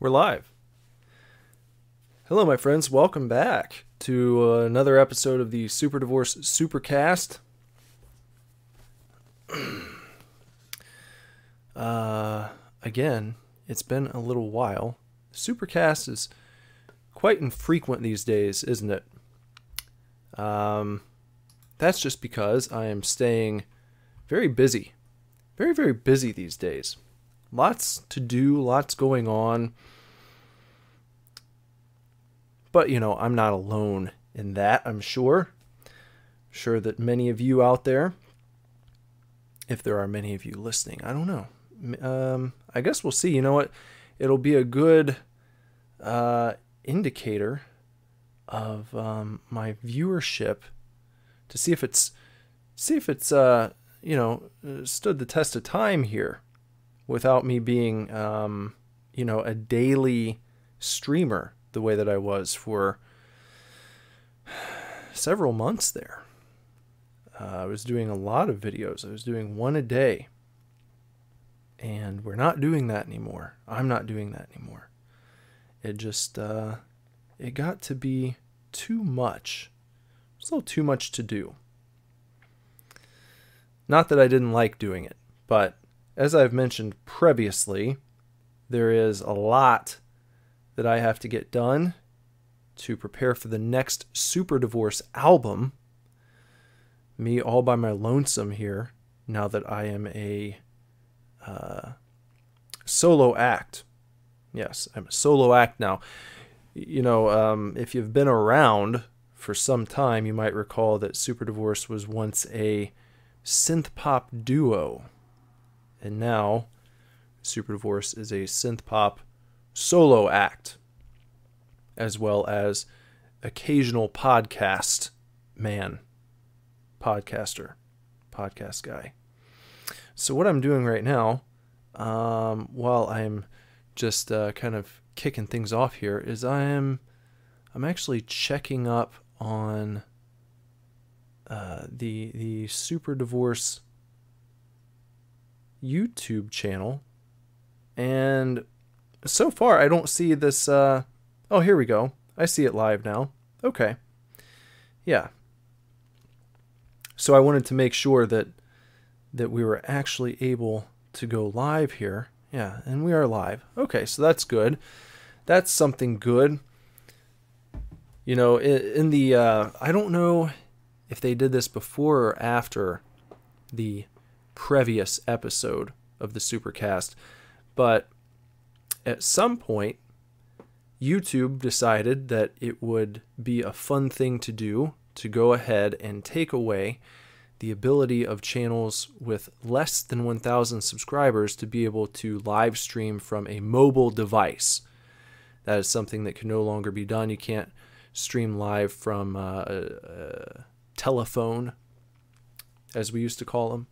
We're live. Hello, my friends. Welcome back to uh, another episode of the Super Divorce Supercast. uh, again, it's been a little while. Supercast is quite infrequent these days, isn't it? Um, that's just because I am staying very busy. Very, very busy these days. Lots to do, lots going on. But, you know, I'm not alone in that, I'm sure. Sure that many of you out there, if there are many of you listening, I don't know. Um, I guess we'll see. You know what? It'll be a good uh, indicator of um, my viewership to see if it's see if it's uh, you know stood the test of time here without me being um, you know a daily streamer the way that I was for several months there. Uh, I was doing a lot of videos. I was doing one a day. And we're not doing that anymore. I'm not doing that anymore. It just, uh, it got to be too much. It was a little too much to do. Not that I didn't like doing it, but as I've mentioned previously, there is a lot that I have to get done to prepare for the next Super Divorce album. Me all by my lonesome here, now that I am a uh, solo act. Yes, I'm a solo act now. You know, um, if you've been around for some time, you might recall that Super Divorce was once a synth pop duo. And now, Super Divorce is a synth pop solo act, as well as occasional podcast man, podcaster, podcast guy. So, what I'm doing right now, um, while I'm just uh, kind of kicking things off here, is I am I'm actually checking up on uh, the the Super Divorce YouTube channel, and so far I don't see this. Uh, oh, here we go. I see it live now. Okay. Yeah. So I wanted to make sure that that we were actually able to go live here. Yeah, and we are live. Okay, so that's good. That's something good. You know, in, the uh, I don't know if they did this before or after the previous episode of the Supercast, but at some point, YouTube decided that it would be a fun thing to do to go ahead and take away the ability of channels with less than 1,000 subscribers to be able to live stream from a mobile device. That is something that can no longer be done. You can't stream live from uh, a, a telephone, as we used to call them.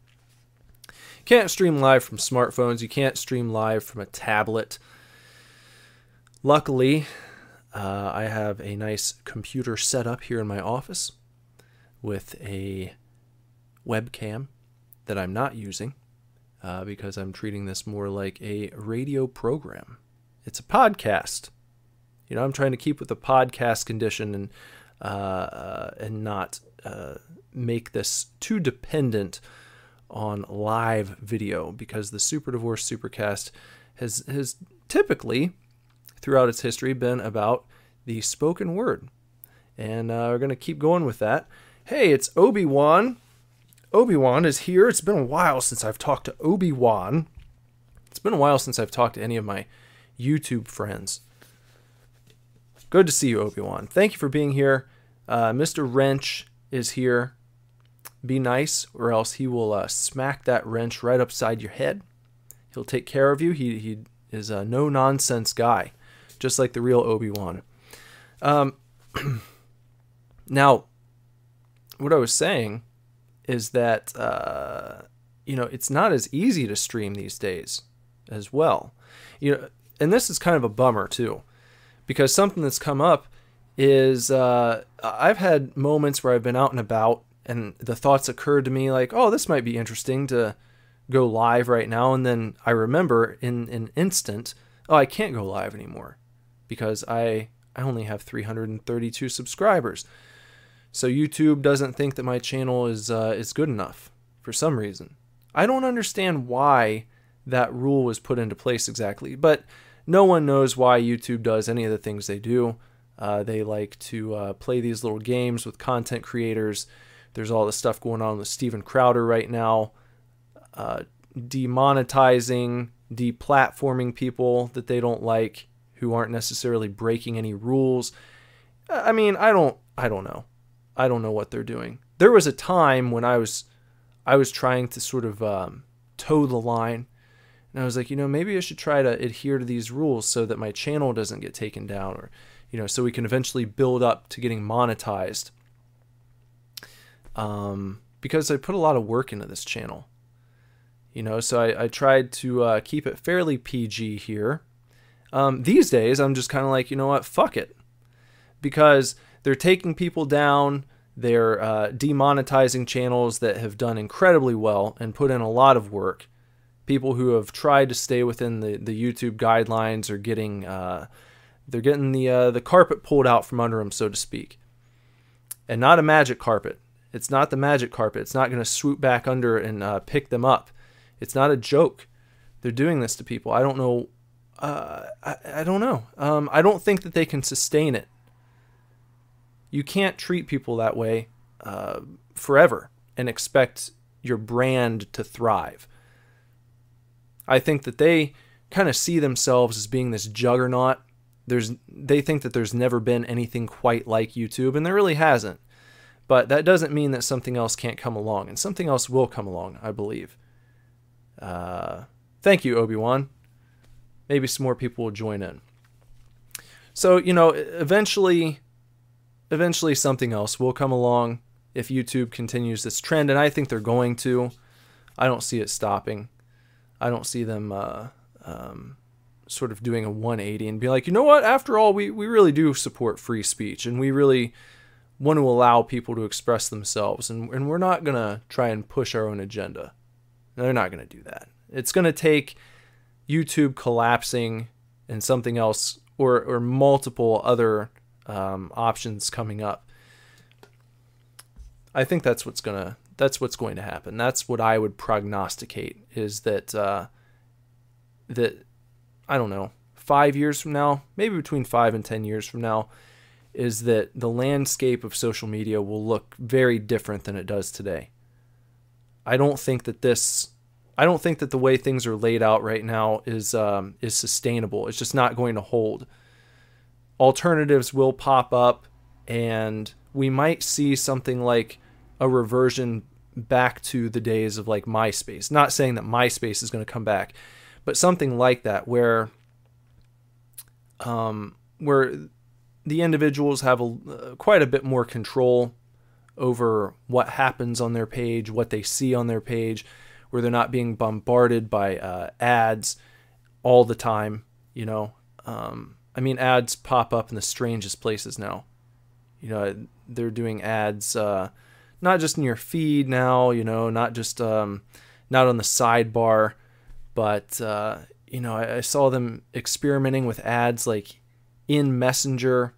Can't stream live from smartphones. You can't stream live from a tablet. Luckily, uh, I have a nice computer set up here in my office with a webcam that I'm not using uh, because I'm treating this more like a radio program. It's a podcast. You know, I'm trying to keep with the podcast condition and uh and not uh, make this too dependent on live video because the Super Divorce Supercast has has typically throughout its history been about the spoken word. And uh, we're going to keep going with that. Hey, it's Obi Wan. Obi Wan is here. It's been a while since I've talked to Obi Wan. It's been a while since I've talked to any of my YouTube friends. Good to see you, Obi Wan. Thank you for being here. Uh, Mr. Wrench is here. Be nice, or else he will uh, smack that wrench right upside your head. He'll take care of you. He, he is a no nonsense guy just like the real Obi Wan. Um, now, what I was saying is that uh, you know it's not as easy to stream these days as well. You know, and this is kind of a bummer too, because something that's come up is uh, I've had moments where I've been out and about, and the thoughts occurred to me like, oh, this might be interesting to go live right now, and then I remember in an instant oh, I can't go live anymore because I I only have 332 subscribers. So YouTube doesn't think that my channel is uh, is good enough for some reason. I don't understand why that rule was put into place exactly, but no one knows why YouTube does any of the things they do. Uh, they like to uh, play these little games with content creators. There's all the stuff going on with Steven Crowder right now, uh, demonetizing, deplatforming people that they don't like who aren't necessarily breaking any rules. I mean, I don't, I don't know, I don't know what they're doing. There was a time when I was, I was trying to sort of um, toe the line and I was like, you know, maybe I should try to adhere to these rules so that my channel doesn't get taken down or, you know, so we can eventually build up to getting monetized. Um, because I put a lot of work into this channel. You know, so I, I tried to uh, keep it fairly PG here. Um, these days, I'm just kind of like, you know what, fuck it. Because they're taking people down, they're uh, demonetizing channels that have done incredibly well and put in a lot of work people who have tried to stay within the, the YouTube guidelines are getting uh, they're getting the uh, the carpet pulled out from under them, so to speak, and not a magic carpet. It's not the magic carpet. It's not going to swoop back under and uh, pick them up. It's not a joke. They're doing this to people. I don't know. Uh, I, I don't know. Um, I don't think that they can sustain it. You can't treat people that way uh, forever and expect your brand to thrive. I think that they kind of see themselves as being this juggernaut. There's they think that there's never been anything quite like YouTube, and there really hasn't. But that doesn't mean that something else can't come along, and something else will come along, I believe. Uh, thank you, Obi Wan. Maybe some more people will join in. So you know, eventually, eventually something else will come along if YouTube continues this trend, and I think they're going to. I don't see it stopping. I don't see them uh, um, sort of doing a 180 and be like, you know what? After all, we, we really do support free speech and we really want to allow people to express themselves and, and we're not going to try and push our own agenda. they're not going to do that. It's going to take YouTube collapsing and something else or, or multiple other um, options coming up. I think that's what's going to that's what's going to happen. That's what I would prognosticate is that uh, that I don't know five years from now, maybe between five and ten years from now, is that the landscape of social media will look very different than it does today. I don't think that this I don't think that the way things are laid out right now is um, is sustainable. It's just not going to hold. Alternatives will pop up, and we might see something like a reversion back to the days of like MySpace. Not saying that MySpace is going to come back, but something like that where um, where the individuals have a, uh, quite a bit more control over what happens on their page, what they see on their page, where they're not being bombarded by uh, ads all the time. You know, um, I mean, ads pop up in the strangest places now. You know, they're doing ads. Uh, not just in your feed now, you know, not just um, not on the sidebar, but uh, you know, I, I saw them experimenting with ads like in Messenger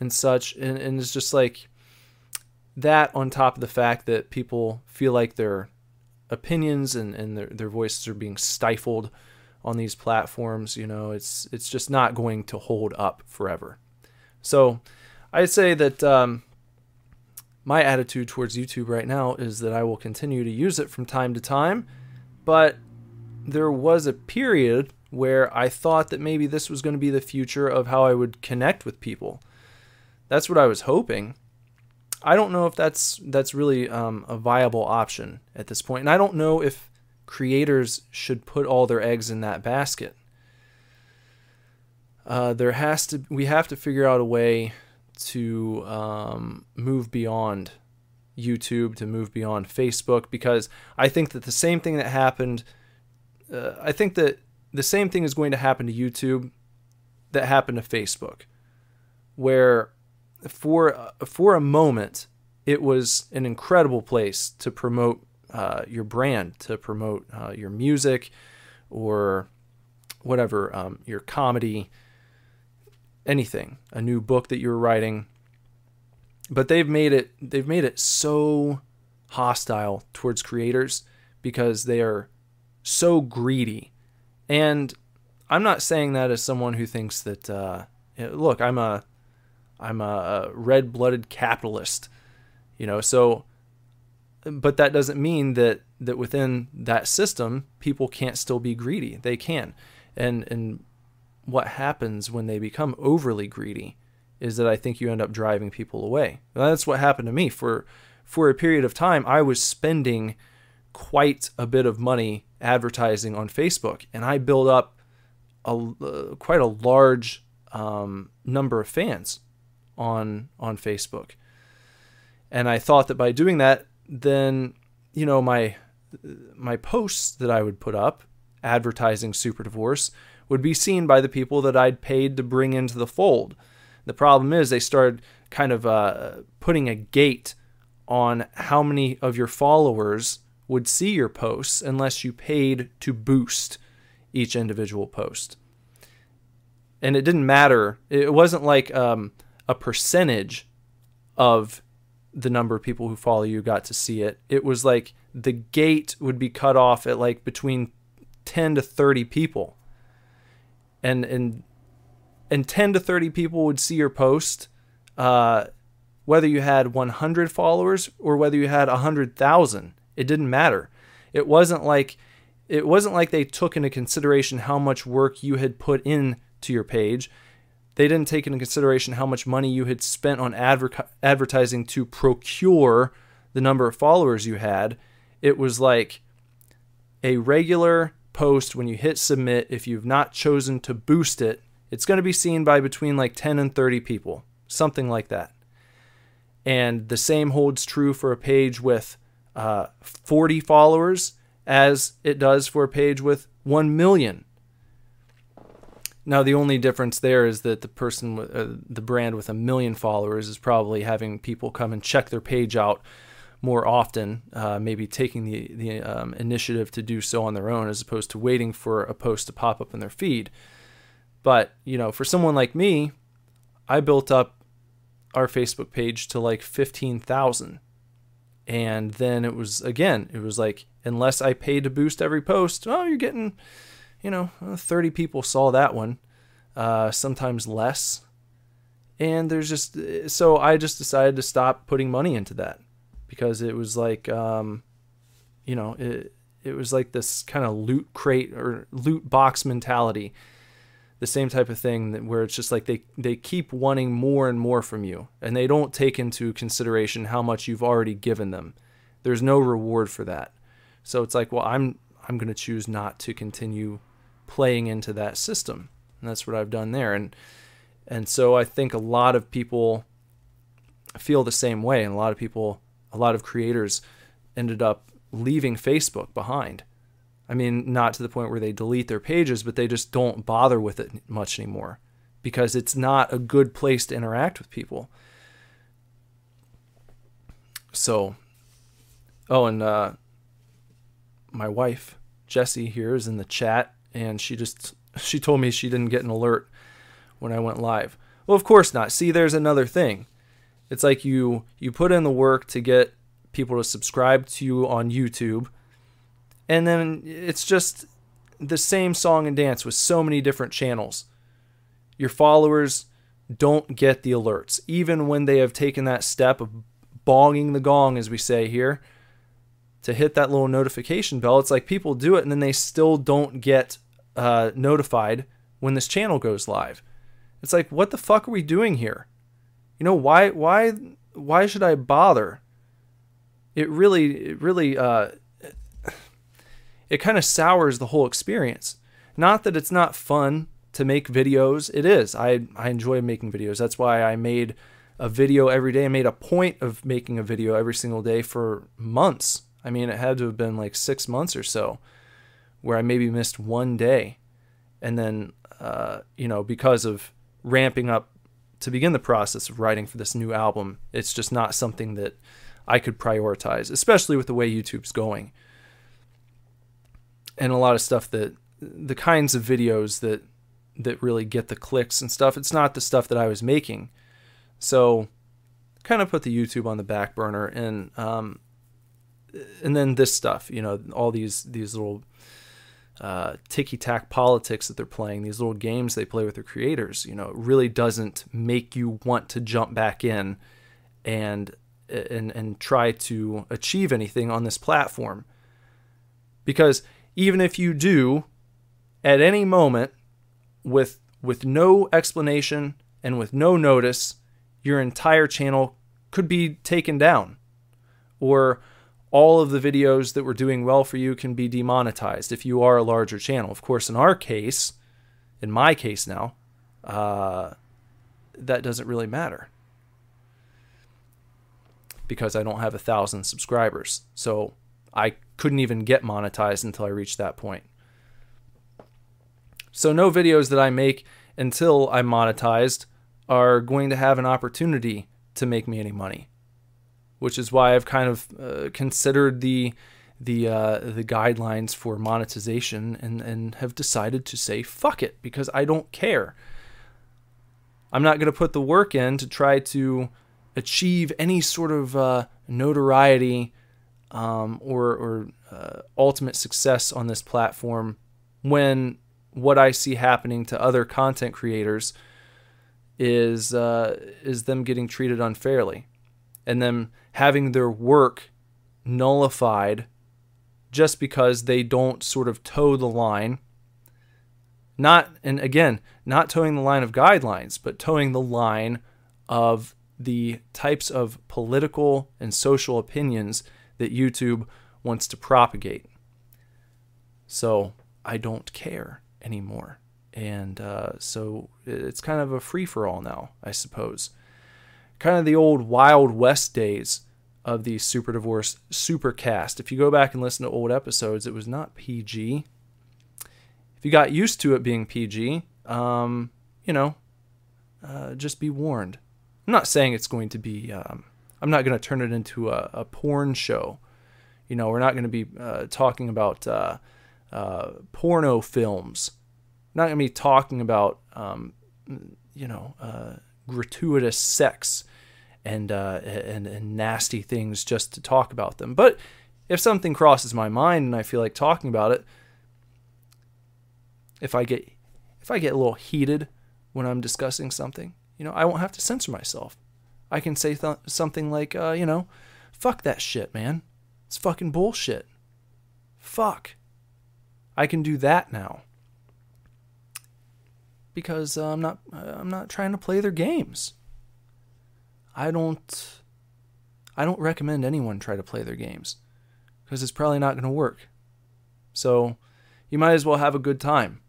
and such, and, and it's just like that on top of the fact that people feel like their opinions and, and their, their voices are being stifled on these platforms, you know, it's it's just not going to hold up forever. So I'd say that um, my attitude towards YouTube right now is that I will continue to use it from time to time, but there was a period where I thought that maybe this was going to be the future of how I would connect with people. That's what I was hoping. I don't know if that's that's really um, a viable option at this point. and I don't know if creators should put all their eggs in that basket. Uh, there has to we have to figure out a way to um, move beyond YouTube, to move beyond Facebook, because I think that the same thing that happened, uh, I think that the same thing is going to happen to YouTube that happened to Facebook, where for for a moment it was an incredible place to promote uh, your brand, to promote uh, your music, or whatever um, your comedy, anything, a new book that you're writing. But they've made it they've made it so hostile towards creators because they are so greedy. And I'm not saying that as someone who thinks that uh, look, I'm a I'm a red-blooded capitalist, you know. So, but that doesn't mean that that within that system, people can't still be greedy. They can, and and what happens when they become overly greedy is that I think you end up driving people away. that's what happened to me for for a period of time. I was spending quite a bit of money advertising on Facebook, and I built up a uh, quite a large um, number of fans on on Facebook. And I thought that by doing that, then you know my my posts that I would put up advertising Super Divorce would be seen by the people that I'd paid to bring into the fold. The problem is they started kind of uh, putting a gate on how many of your followers would see your posts unless you paid to boost each individual post. And it didn't matter. It wasn't like um, a percentage of the number of people who follow you got to see it. It was like the gate would be cut off at like between 10 to 30 people. And and and 10 to 30 people would see your post uh, whether you had 100 followers or whether you had 100,000. It didn't matter. It wasn't like it wasn't like they took into consideration how much work you had put in to your page they didn't take into consideration how much money you had spent on adver- advertising to procure the number of followers you had. It was like a regular post when you hit submit, if you've not chosen to boost it, it's going to be seen by between like 10 and 30 people, something like that. And the same holds true for a page with uh, 40 followers as it does for a page with 1 million now, the only difference there is that the person, with, uh, the brand with a million followers, is probably having people come and check their page out more often, uh, maybe taking the the um, initiative to do so on their own, as opposed to waiting for a post to pop up in their feed. But you know, for someone like me, I built up our Facebook page to like fifteen thousand, and then it was again, it was like unless I paid to boost every post, oh, you're getting you know, 30 people saw that one, uh, sometimes less. And there's just, so I just decided to stop putting money into that because it was like, um, you know, it, it was like this kind of loot crate or loot box mentality. The same type of thing where it's just like they, they keep wanting more and more from you and they don't take into consideration how much you've already given them. There's no reward for that. So it's like, well, I'm I'm going to choose not to continue playing into that system. And that's what I've done there. And and so I think a lot of people feel the same way, and a lot of people, a lot of creators, ended up leaving Facebook behind. I mean, not to the point where they delete their pages, but they just don't bother with it much anymore because it's not a good place to interact with people. So, oh, and uh, my wife, Jessie, here is in the chat and she just she told me she didn't get an alert when I went live. Well, of course not. See, there's another thing. It's like you you put in the work to get people to subscribe to you on YouTube, and then it's just the same song and dance with so many different channels. Your followers don't get the alerts, even when they have taken that step of bonging the gong, as we say here, to hit that little notification bell. It's like people do it and then they still don't get uh, notified when this channel goes live. It's like, what the fuck are we doing here? You know, why, why, why should I bother? It really, it really, uh, it kind of sours the whole experience. Not that it's not fun to make videos. It is. I, I enjoy making videos. That's why I made a video every day. I made a point of making a video every single day for months. I mean, it had to have been like six months or so where I maybe missed one day. And then, uh, you know, because of ramping up to begin the process of writing for this new album, it's just not something that I could prioritize, especially with the way YouTube's going. And a lot of stuff that the kinds of videos that that really get the clicks and stuff. It's not the stuff that I was making. So kind of put the YouTube on the back burner and um, and then this stuff, you know, all these these little uh, ticky tack politics that they're playing, these little games they play with their creators, you know, really doesn't make you want to jump back in and and and try to achieve anything on this platform. Because even if you do, at any moment, with with no explanation and with no notice, your entire channel could be taken down. Or all of the videos that were doing well for you can be demonetized if you are a larger channel. Of course, in our case, in my case now, uh, that doesn't really matter because I don't have a thousand subscribers. So I couldn't even get monetized until I reached that point. So no videos that I make until I'm monetized are going to have an opportunity to make me any money, which is why I've kind of uh, considered the the uh, the guidelines for monetization and and have decided to say fuck it because I don't care. I'm not going to put the work in to try to achieve any sort of uh, notoriety um, or, or uh, ultimate success on this platform when what I see happening to other content creators is uh, is them getting treated unfairly and them having their work nullified just because they don't sort of toe the line not and again not towing the line of guidelines but towing the line of the types of political and social opinions that YouTube wants to propagate. So I don't care anymore. And uh, so it's kind of a free for all now, I suppose. Kind of the old Wild West days of the Super Divorce Supercast. If you go back and listen to old episodes, it was not PG. If you got used to it being PG, um, you know, uh, just be warned. I'm not saying it's going to be. Um, I'm not going to turn it into a, a, porn show. You know, we're not going to be uh, talking about uh, uh, porno films. not going to be talking about, um, you know, uh, gratuitous sex and, uh, and and nasty things just to talk about them. But if something crosses my mind and I feel like talking about it, if I get if I get a little heated when I'm discussing something, you know, I won't have to censor myself. I can say th- something like, uh, you know, fuck that shit, man. It's fucking bullshit. Fuck. I can do that now. Because uh, I'm not uh, I'm not trying to play their games. I don't I don't recommend anyone try to play their games because it's probably not going to work. So, you might as well have a good time.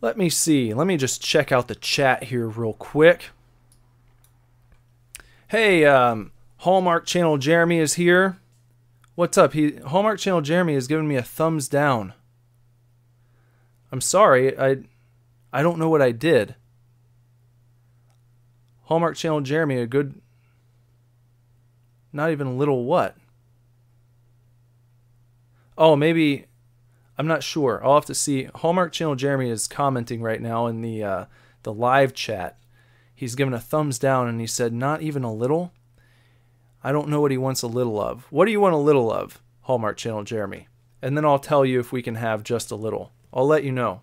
Let me see. Let me just check out the chat here real quick. Hey, um, Hallmark Channel Jeremy is here. What's up? He Hallmark Channel Jeremy has given me a thumbs down. I'm sorry. I I don't know what I did. Hallmark Channel Jeremy a good not even a little what? Oh, maybe I'm not sure. I'll have to see. Hallmark Channel Jeremy is commenting right now in the uh, the live chat. He's given a thumbs down and he said, "Not even a little." I don't know what he wants a little of. What do you want a little of, Hallmark Channel Jeremy? And then I'll tell you if we can have just a little. I'll let you know.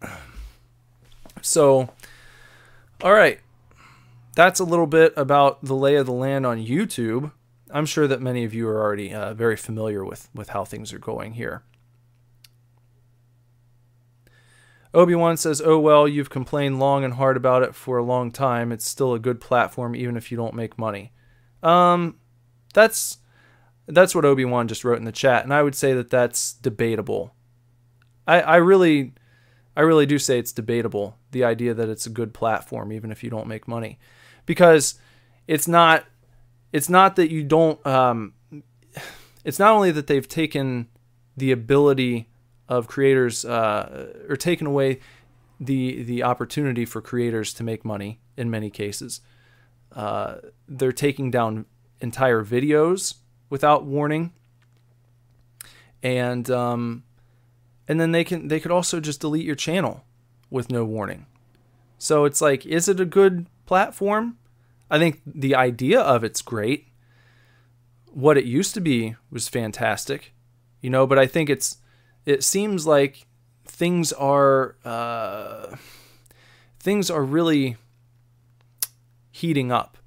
So, all right. That's a little bit about the lay of the land on YouTube. I'm sure that many of you are already uh, very familiar with, with how things are going here. Obi-Wan says, "Oh well, you've complained long and hard about it for a long time. It's still a good platform even if you don't make money." Um that's that's what Obi-Wan just wrote in the chat and I would say that that's debatable. I I really I really do say it's debatable the idea that it's a good platform even if you don't make money. Because it's not it's not that you don't um, it's not only that they've taken the ability of creators uh, or taken away the the opportunity for creators to make money in many cases. Uh, they're taking down entire videos without warning. And um, and then they can they could also just delete your channel with no warning. So it's like, is it a good platform? I think the idea of it's great. What it used to be was fantastic, you know. But I think it's it seems like things are uh, things are really heating up.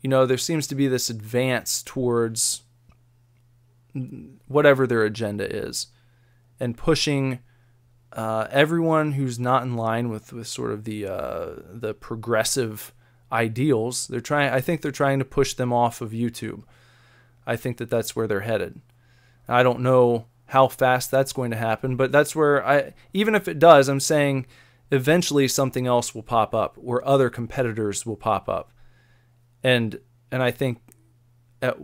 You know, there seems to be this advance towards whatever their agenda is and pushing uh, everyone who's not in line with, with sort of the uh, the progressive ideals. They're trying. I think they're trying to push them off of YouTube. I think that that's where they're headed. I don't know how fast that's going to happen, but that's where I. Even if it does, I'm saying eventually something else will pop up, where other competitors will pop up, and and I think at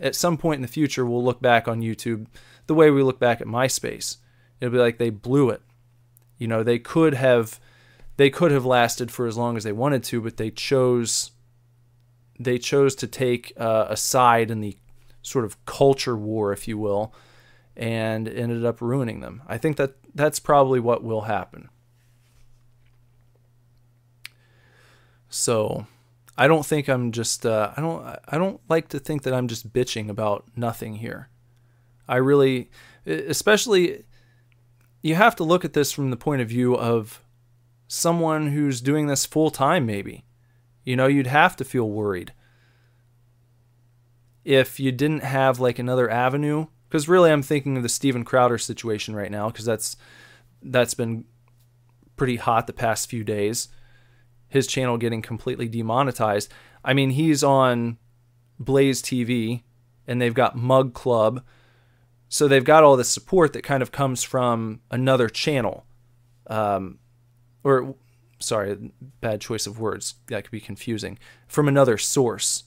at some point in the future we'll look back on YouTube the way we look back at MySpace. It'll be like they blew it. You know, they could have they could have lasted for as long as they wanted to, but they chose they chose to take uh, a side in the sort of culture war, if you will, and ended up ruining them. I think that that's probably what will happen. So, I don't think I'm just uh, I don't I don't like to think that I'm just bitching about nothing here. I really especially you have to look at this from the point of view of someone who's doing this full time maybe. You know, you'd have to feel worried if you didn't have like another avenue because really I'm thinking of the Steven Crowder situation right now because that's that's been pretty hot the past few days. His channel getting completely demonetized. I mean, he's on Blaze TV and they've got Mug Club so they've got all this support that kind of comes from another channel. Um, or, sorry, bad choice of words. That could be confusing. From another source.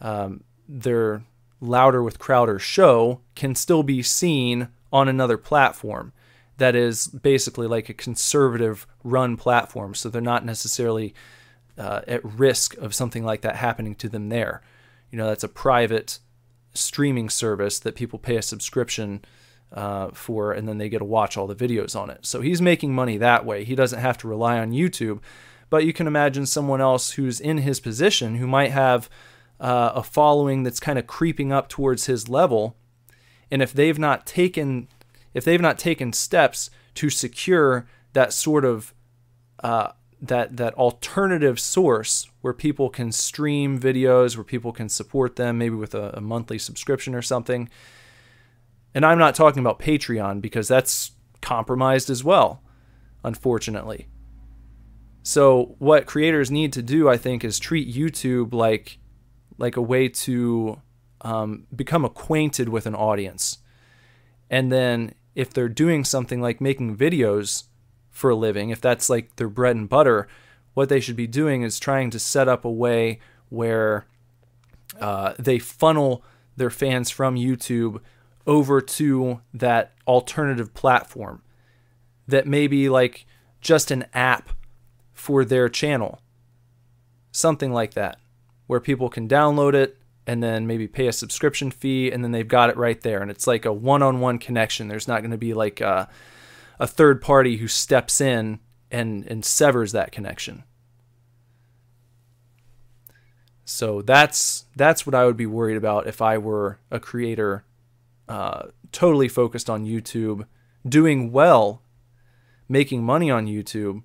Um, their Louder with Crowder show can still be seen on another platform that is basically like a conservative run platform. So they're not necessarily uh, at risk of something like that happening to them there. You know, that's a private streaming service that people pay a subscription uh, for, and then they get to watch all the videos on it. So he's making money that way. He doesn't have to rely on YouTube. But you can imagine someone else who's in his position who might have uh, a following that's kind of creeping up towards his level, and if they've not taken if they've not taken steps to secure that sort of uh, that that alternative source where people can stream videos, where people can support them, maybe with a, a, monthly subscription or something. And I'm not talking about Patreon because that's compromised as well, unfortunately. So what creators need to do, I think, is treat YouTube like like a way to um, become acquainted with an audience, and then if they're doing something like making videos for a living, if that's like their bread and butter, what they should be doing is trying to set up a way where uh, they funnel their fans from YouTube over to that alternative platform that may be like just an app for their channel. Something like that, where people can download it and then maybe pay a subscription fee and then they've got it right there. And it's like a one on one connection. There's not going to be like a, a third party who steps in and, and severs that connection. So that's that's what I would be worried about if I were a creator, uh, totally focused on YouTube, doing well, making money on YouTube.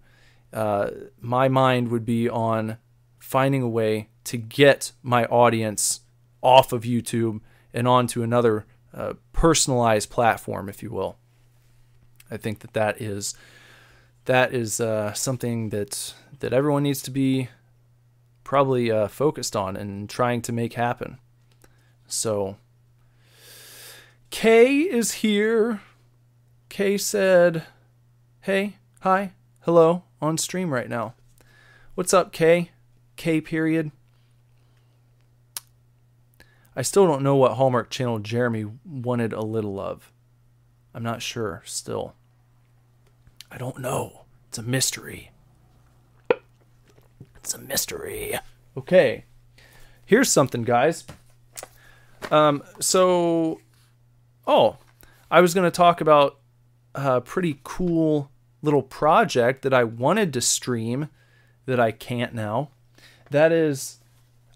Uh, my mind would be on finding a way to get my audience off of YouTube and onto another uh, personalized platform, if you will. I think that that is that is uh, something that that everyone needs to be probably uh, focused on and trying to make happen. So Kay is here. Kay said, "Hey, hi, hello, on stream right now. What's up, Kay? K period." I still don't know what Hallmark Channel Jeremy wanted a little of. I'm not sure still. I don't know. It's a mystery. It's a mystery. Okay. Here's something, guys. Um, so oh, I was going to talk about a pretty cool little project that I wanted to stream that I can't now. That is,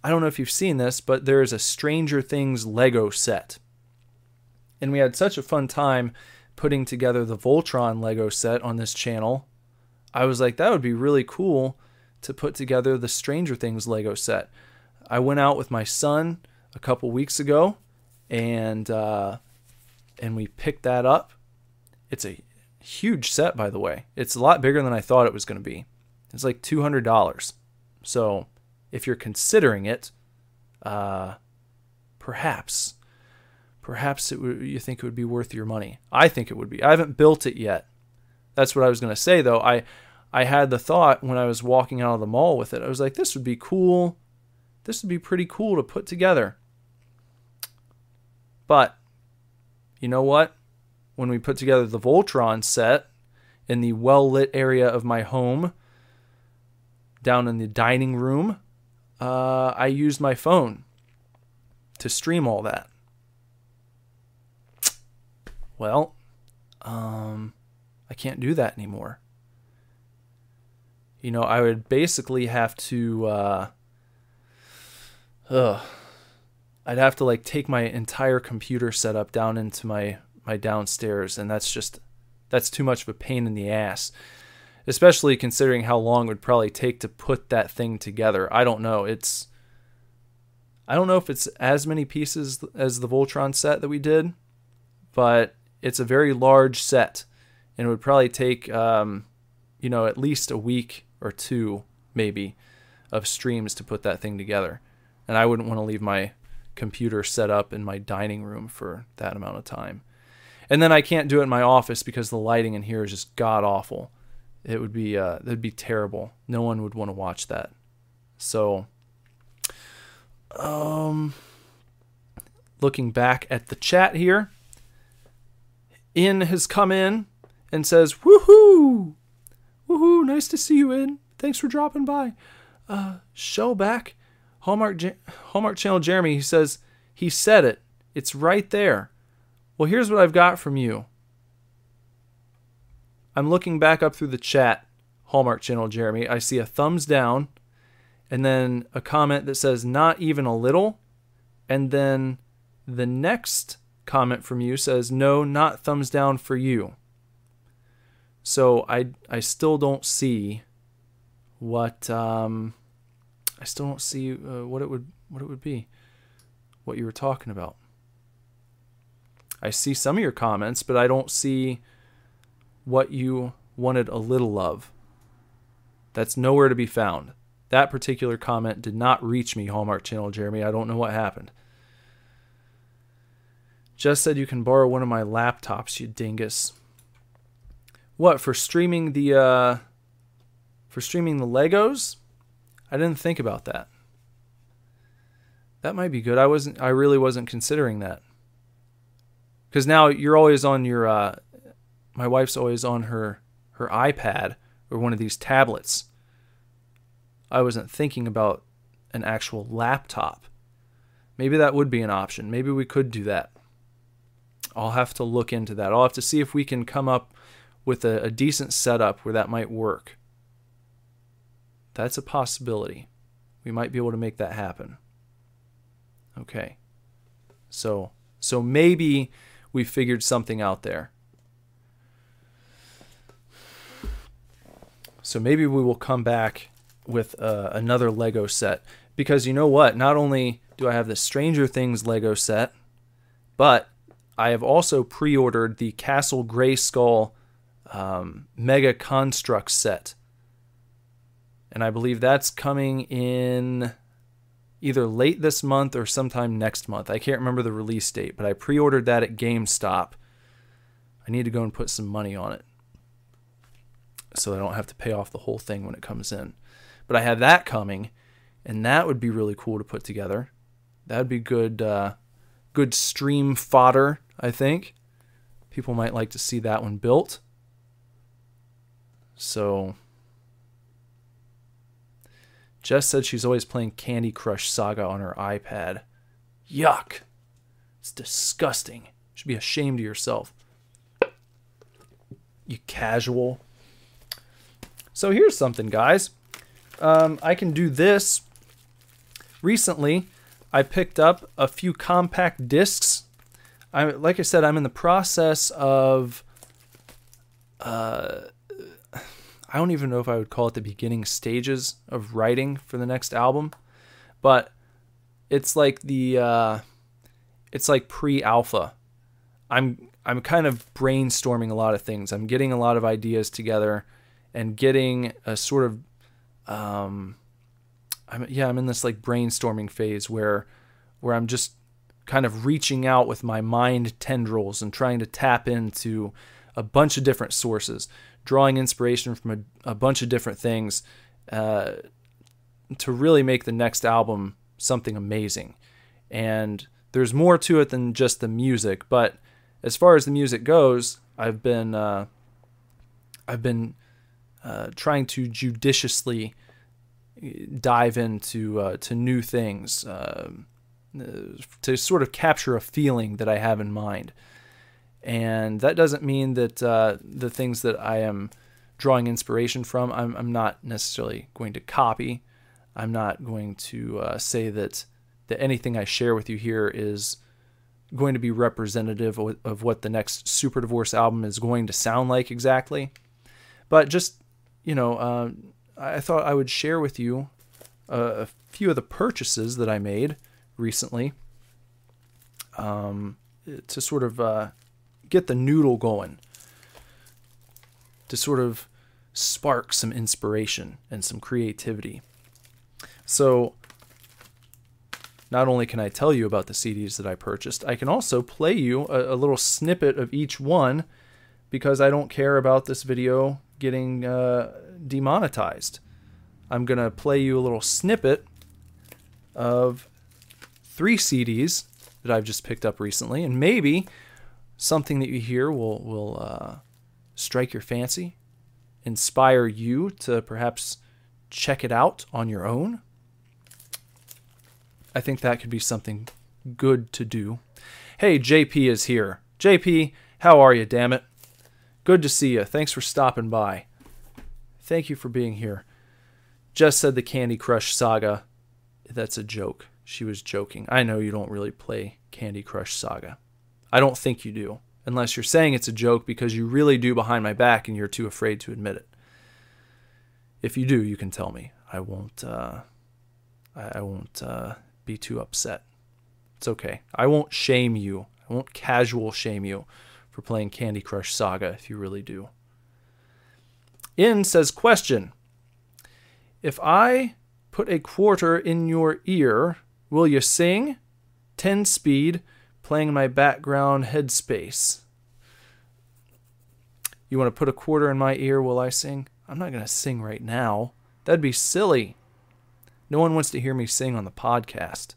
I don't know if you've seen this, but there is a Stranger Things Lego set. And we had such a fun time putting together the Voltron Lego set on this channel. I was like, that would be really cool to put together the Stranger Things Lego set. I went out with my son a couple weeks ago, and uh, and we picked that up. It's a huge set, by the way. It's a lot bigger than I thought it was going to be. It's like two hundred dollars. So if you're considering it, uh, perhaps, perhaps you think it would be worth your money. I think it would be. I haven't built it yet. That's what I was going to say, though. I I had the thought when I was walking out of the mall with it. I was like, this would be cool. This would be pretty cool to put together. But you know what? When we put together the Voltron set in the well lit area of my home, down in the dining room, uh, I used my phone to stream all that. Well, um, I can't do that anymore. You know, I would basically have to, uh, ugh, I'd have to like take my entire computer setup down into my my downstairs, and that's just that's too much of a pain in the ass especially considering how long it would probably take to put that thing together. I don't know. It's I don't know if it's as many pieces as the Voltron set that we did, but it's a very large set, and it would probably take um, you know at least a week or two maybe of streams to put that thing together, and I wouldn't want to leave my computer set up in my dining room for that amount of time. And then I can't do it in my office because the lighting in here is just god awful it would be uh, that'd be terrible. No one would want to watch that. So, um, looking back at the chat here, In has come in and says, "Woohoo, woohoo! Nice to see you, In. Thanks for dropping by." Uh, show back, Hallmark Hallmark Channel Jeremy. He says he said it. It's right there. Well, here's what I've got from you. I'm looking back up through the chat, Hallmark Channel Jeremy. I see a thumbs down and then a comment that says not even a little. And then the next comment from you says no, not thumbs down for you. So I I still don't see what um I still don't see uh, what it would what it would be what you were talking about. I see some of your comments, but I don't see what you wanted a little of. That's nowhere to be found. That particular comment did not reach me, Hallmark Channel Jeremy. I don't know what happened. Just said you can borrow one of my laptops, you dingus. What for streaming the uh for streaming the Legos? I didn't think about that. That might be good. I wasn't I really wasn't considering that. Cuz now you're always on your uh my wife's always on her her iPad or one of these tablets. I wasn't thinking about an actual laptop. Maybe that would be an option. Maybe we could do that. I'll have to look into that. I'll have to see if we can come up with a, a decent setup where that might work. That's a possibility. We might be able to make that happen. Okay. So so maybe we figured something out there. So maybe we will come back with uh, another Lego set because you know what? Not only do I have the Stranger Things Lego set, but I have also pre-ordered the Castle Grayskull um, Mega Construx set, and I believe that's coming in either late this month or sometime next month. I can't remember the release date, but I pre-ordered that at GameStop. I need to go and put some money on it so I don't have to pay off the whole thing when it comes in. But I have that coming, and that would be really cool to put together. That would be good, uh, good stream fodder. I think people might like to see that one built. So, Jess said she's always playing Candy Crush Saga on her iPad. Yuck! It's disgusting. You should be ashamed of yourself. You casual. So here's something, guys. Um, I can do this. Recently, I picked up a few compact discs. I like I said, I'm in the process of. Uh, I don't even know if I would call it the beginning stages of writing for the next album, but it's like the uh, it's like pre-alpha. I'm I'm kind of brainstorming a lot of things. I'm getting a lot of ideas together and getting a sort of um, I'm yeah, I'm in this like brainstorming phase where where I'm just kind of reaching out with my mind tendrils and trying to tap into a bunch of different sources, drawing inspiration from a, a bunch of different things uh, to really make the next album something amazing. And there's more to it than just the music, but as far as the music goes, I've been uh, I've been uh, trying to judiciously dive into uh, to new things uh, to sort of capture a feeling that I have in mind. And that doesn't mean that uh, the things that I am drawing inspiration from, I'm, I'm not necessarily going to copy. I'm not going to uh, say that that anything I share with you here is going to be representative of, of what the next Super Divorce album is going to sound like exactly. But just you know, uh, I thought I would share with you a few of the purchases that I made recently um, to sort of uh, get the noodle going, to sort of spark some inspiration and some creativity. So, not only can I tell you about the CDs that I purchased, I can also play you a, a little snippet of each one because I don't care about this video getting uh, demonetized. I'm going to play you a little snippet of three CDs that I've just picked up recently, and maybe something that you hear will will uh, strike your fancy, inspire you to perhaps check it out on your own. I think that could be something good to do. Hey, JP is here. JP, how are you? Damn it. Good to see you. Thanks for stopping by. Thank you for being here. Just said the Candy Crush Saga. That's a joke. She was joking. I know you don't really play Candy Crush Saga. I don't think you do, unless you're saying it's a joke because you really do behind my back and you're too afraid to admit it. If you do, you can tell me. I won't. Uh, I, won't uh, be too upset. It's okay. I won't shame you. I won't casual shame you for playing Candy Crush Saga if you really do. In says question If I put a quarter in your ear, will you sing? 10 speed, playing my background headspace. You want to put a quarter in my ear while I sing? I'm not going to sing right now. That'd be silly. No one wants to hear me sing on the podcast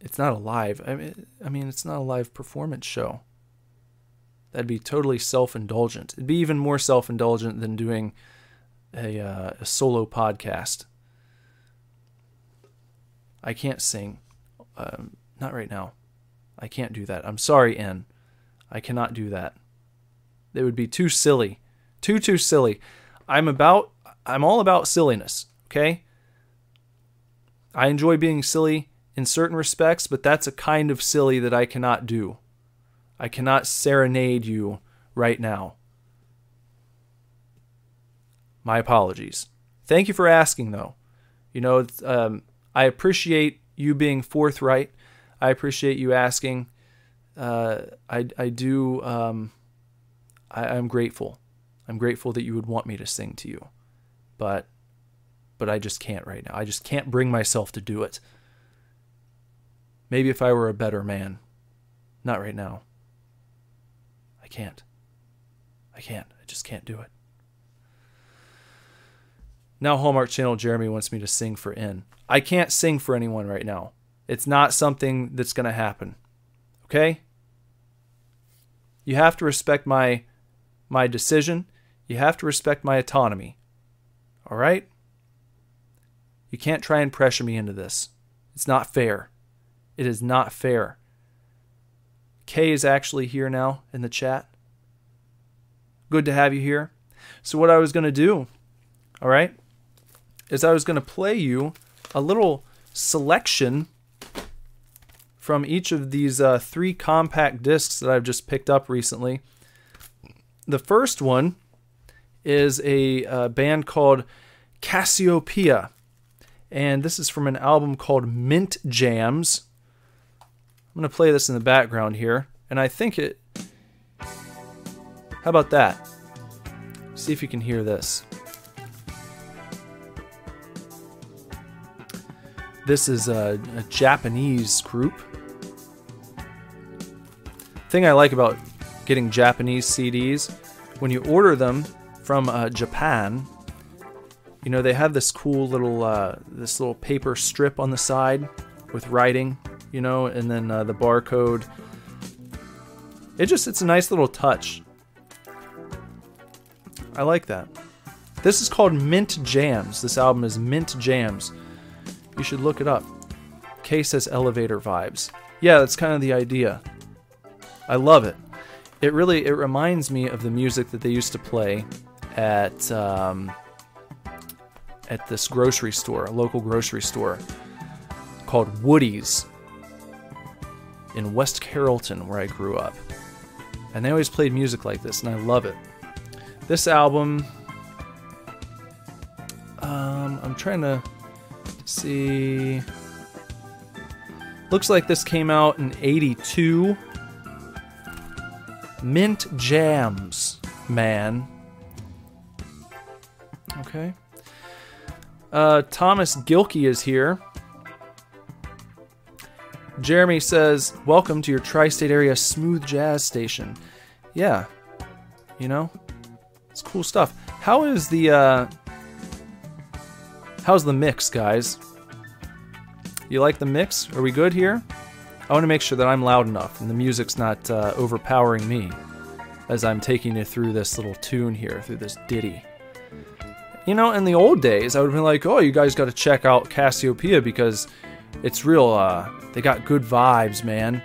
it's not a live. I mean, I mean, it's not a live performance show. That'd be totally self-indulgent. It'd be even more self-indulgent than doing a, uh, a solo podcast. I can't sing, um, not right now. I can't do that. I'm sorry, N. I cannot do that. It would be too silly, too too silly. I'm about. I'm all about silliness. Okay. I enjoy being silly in certain respects, but that's a kind of silly that I cannot do. I cannot serenade you right now. My apologies. Thank you for asking, though. You know, um, I appreciate you being forthright. I appreciate you asking. Uh, I, I do. Um, I, I'm grateful. I'm grateful that you would want me to sing to you, but, but I just can't right now. I just can't bring myself to do it. Maybe if I were a better man. Not right now. I can't. I can't. I just can't do it. Now, Hallmark Channel Jeremy wants me to sing for N. I can't sing for anyone right now. It's not something that's going to happen. Okay? You have to respect my my decision. You have to respect my autonomy. All right? You can't try and pressure me into this. It's not fair. It is not fair. Kay is actually here now in the chat. Good to have you here. So, what I was going to do, all right, is I was going to play you a little selection from each of these uh, three compact discs that I've just picked up recently. The first one is a uh, band called Casiopea, and this is from an album called Mint Jams. I'm going to play this in the background here, and I think it. How about that? See if you can hear this. This is a, a Japanese group. Thing I like about getting Japanese CDs, when you order them from uh, Japan, you know they have this cool little uh, this little paper strip on the side with writing, you know, and then uh, the barcode. It just it's a nice little touch. I like that. This is called Mint Jams. This album is Mint Jams. You should look it up. Kay says elevator vibes. Yeah, that's kind of the idea. I love it. It really it reminds me of the music that they used to play at um, at this grocery store, a local grocery store called Woody's in West Carrollton, where I grew up. And they always played music like this, and I love it. This album, um, I'm trying to see. Looks like this came out in 82. Mint Jams, man. Okay. Uh, Thomas Gilkey is here. Jeremy says, Welcome to your tri state area smooth jazz station. Yeah, you know, it's cool stuff. How is the, uh, how's the mix, guys? You like the mix? Are we good here? I want to make sure that I'm loud enough and the music's not uh, overpowering me as I'm taking you through this little tune here, through this ditty. You know, in the old days, I would have been like, oh, you guys got to check out Casiopea because it's real, uh, they got good vibes, man.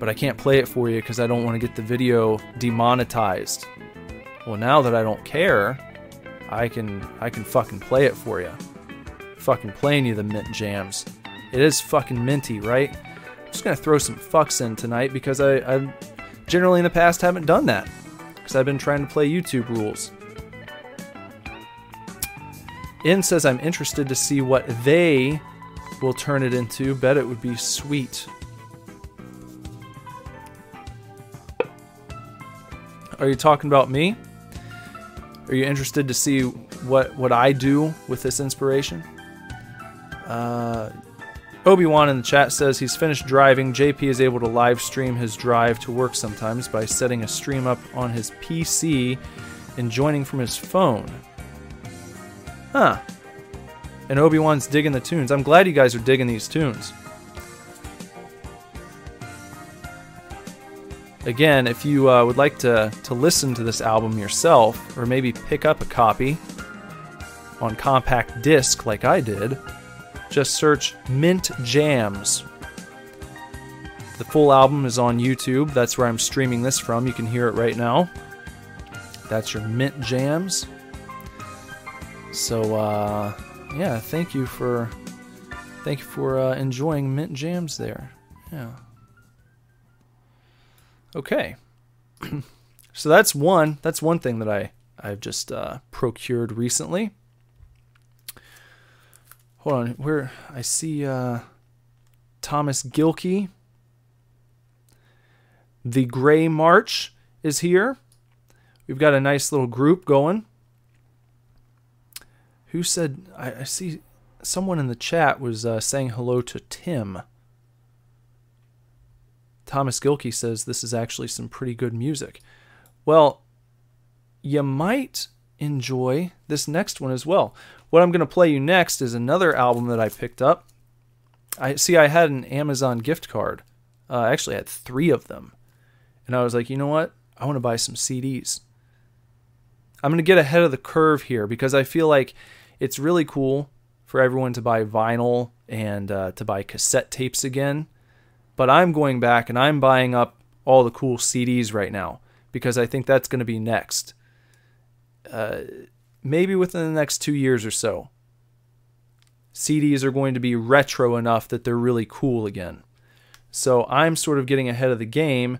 But I can't play it for you because I don't want to get the video demonetized. Well, now that I don't care, I can I can fucking play it for you. Fucking playing you the mint jams. It is fucking minty, right? I'm just gonna throw some fucks in tonight because I, I generally in the past haven't done that because I've been trying to play YouTube rules. In says, I'm interested to see what they will turn it into. Bet it would be sweet. Are you talking about me? Are you interested to see what what I do with this inspiration? Uh, Obi Wan in the chat says he's finished driving. JP is able to live stream his drive to work sometimes by setting a stream up on his PC and joining from his phone. Huh. And Obi Wan's digging the tunes. I'm glad you guys are digging these tunes. Again, if you uh, would like to, to listen to this album yourself, or maybe pick up a copy on compact disc like I did, just search Mint Jams. The full album is on YouTube. That's where I'm streaming this from. You can hear it right now. That's your Mint Jams. So uh, yeah, thank you for thank you for uh, enjoying mint jams there. Yeah. Okay. so that's one that's one thing that I I've just uh, procured recently. Hold on, where I see uh, Thomas Gilkey. The Gray March is here. We've got a nice little group going. Who said? I, I see someone in the chat was uh, saying hello to Tim. Thomas Gilkey says this is actually some pretty good music. Well, you might enjoy this next one as well. What I'm going to play you next is another album that I picked up. I see I had an Amazon gift card. Uh, I actually had three of them. And I was like, you know what? I want to buy some CDs. I'm going to get ahead of the curve here because I feel like it's really cool for everyone to buy vinyl and uh, to buy cassette tapes again. But I'm going back and I'm buying up all the cool CDs right now because I think that's going to be next. Uh, maybe within the next two years or so. CDs are going to be retro enough that they're really cool again. So I'm sort of getting ahead of the game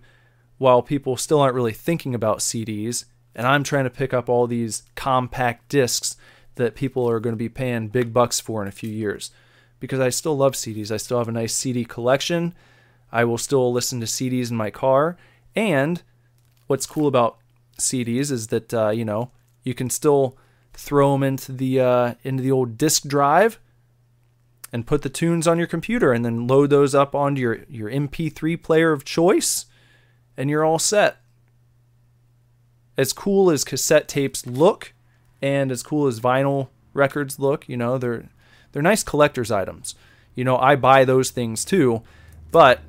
while people still aren't really thinking about CDs. And I'm trying to pick up all these compact discs that people are going to be paying big bucks for in a few years. Because I still love CDs. I still have a nice CD collection. I will still listen to CDs in my car. And what's cool about CDs is that, uh, you know, you can still throw them into the uh, into the old disk drive and put the tunes on your computer and then load those up onto your, your MP3 player of choice and you're all set. As cool as cassette tapes look and as cool as vinyl records look, you know, they're they're nice collector's items. You know, I buy those things too, but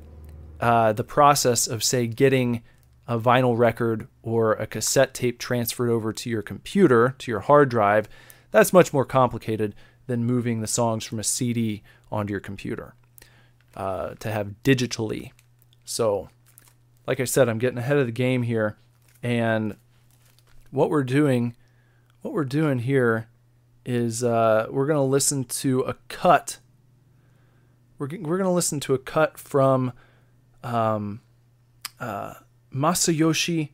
uh, the process of say getting a vinyl record or a cassette tape transferred over to your computer, to your hard drive, that's much more complicated than moving the songs from a CD onto your computer uh, to have digitally. So, like I said, I'm getting ahead of the game here, and what we're doing, what we're doing here, is uh, we're gonna listen to a cut. We're we're gonna listen to a cut from um, uh, Masayoshi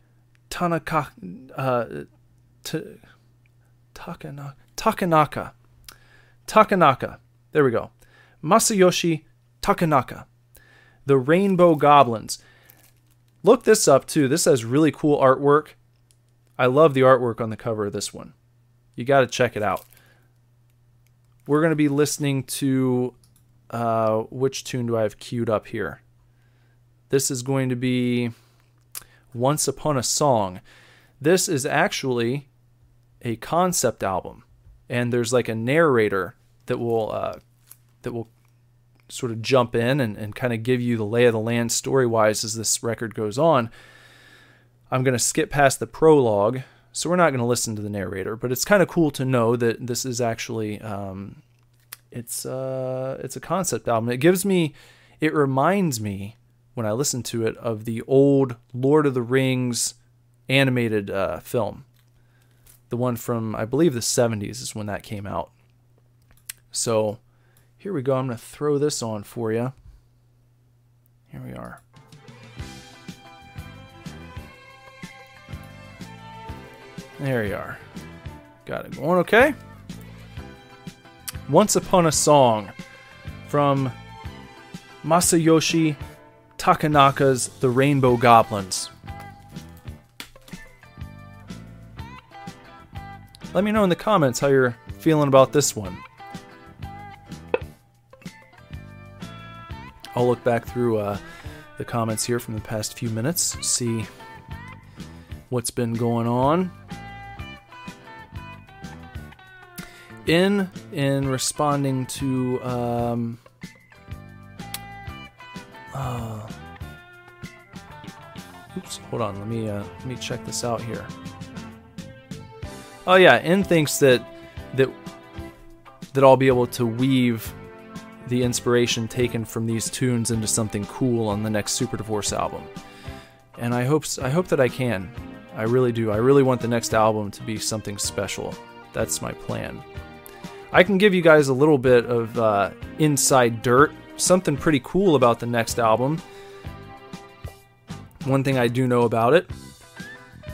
Tanaka, uh, t- Takanaka. Takanaka. Takanaka. There we go. Masayoshi Takanaka. The Rainbow Goblins. Look this up too. This has really cool artwork. I love the artwork on the cover of this one. You got to check it out. We're going to be listening to uh, which tune do I have queued up here? This is going to be Once Upon a Song. This is actually a concept album, and there's like a narrator that will uh, that will sort of jump in and, and kind of give you the lay of the land story wise as this record goes on. I'm going to skip past the prologue, so we're not going to listen to the narrator, but it's kind of cool to know that this is actually um, it's uh, it's a concept album. It gives me, it reminds me when I listen to it of the old Lord of the Rings animated uh, film, the one from I believe the 70s is when that came out. So here we go. I'm going to throw this on for you. Here we are. There you are. Got it going okay. Once Upon a Song from Masayoshi Takanaka's The Rainbow Goblins. Let me know in the comments how you're feeling about this one. I'll look back through uh, the comments here from the past few minutes, see what's been going on. In in responding to um, uh, oops, hold on, let me uh, let me check this out here. Oh yeah, In thinks that that that I'll be able to weave the inspiration taken from these tunes into something cool on the next Super Divorce album. And I hope I hope that I can. I really do. I really want the next album to be something special. That's my plan. I can give you guys a little bit of uh, inside dirt, something pretty cool about the next album. One thing I do know about it,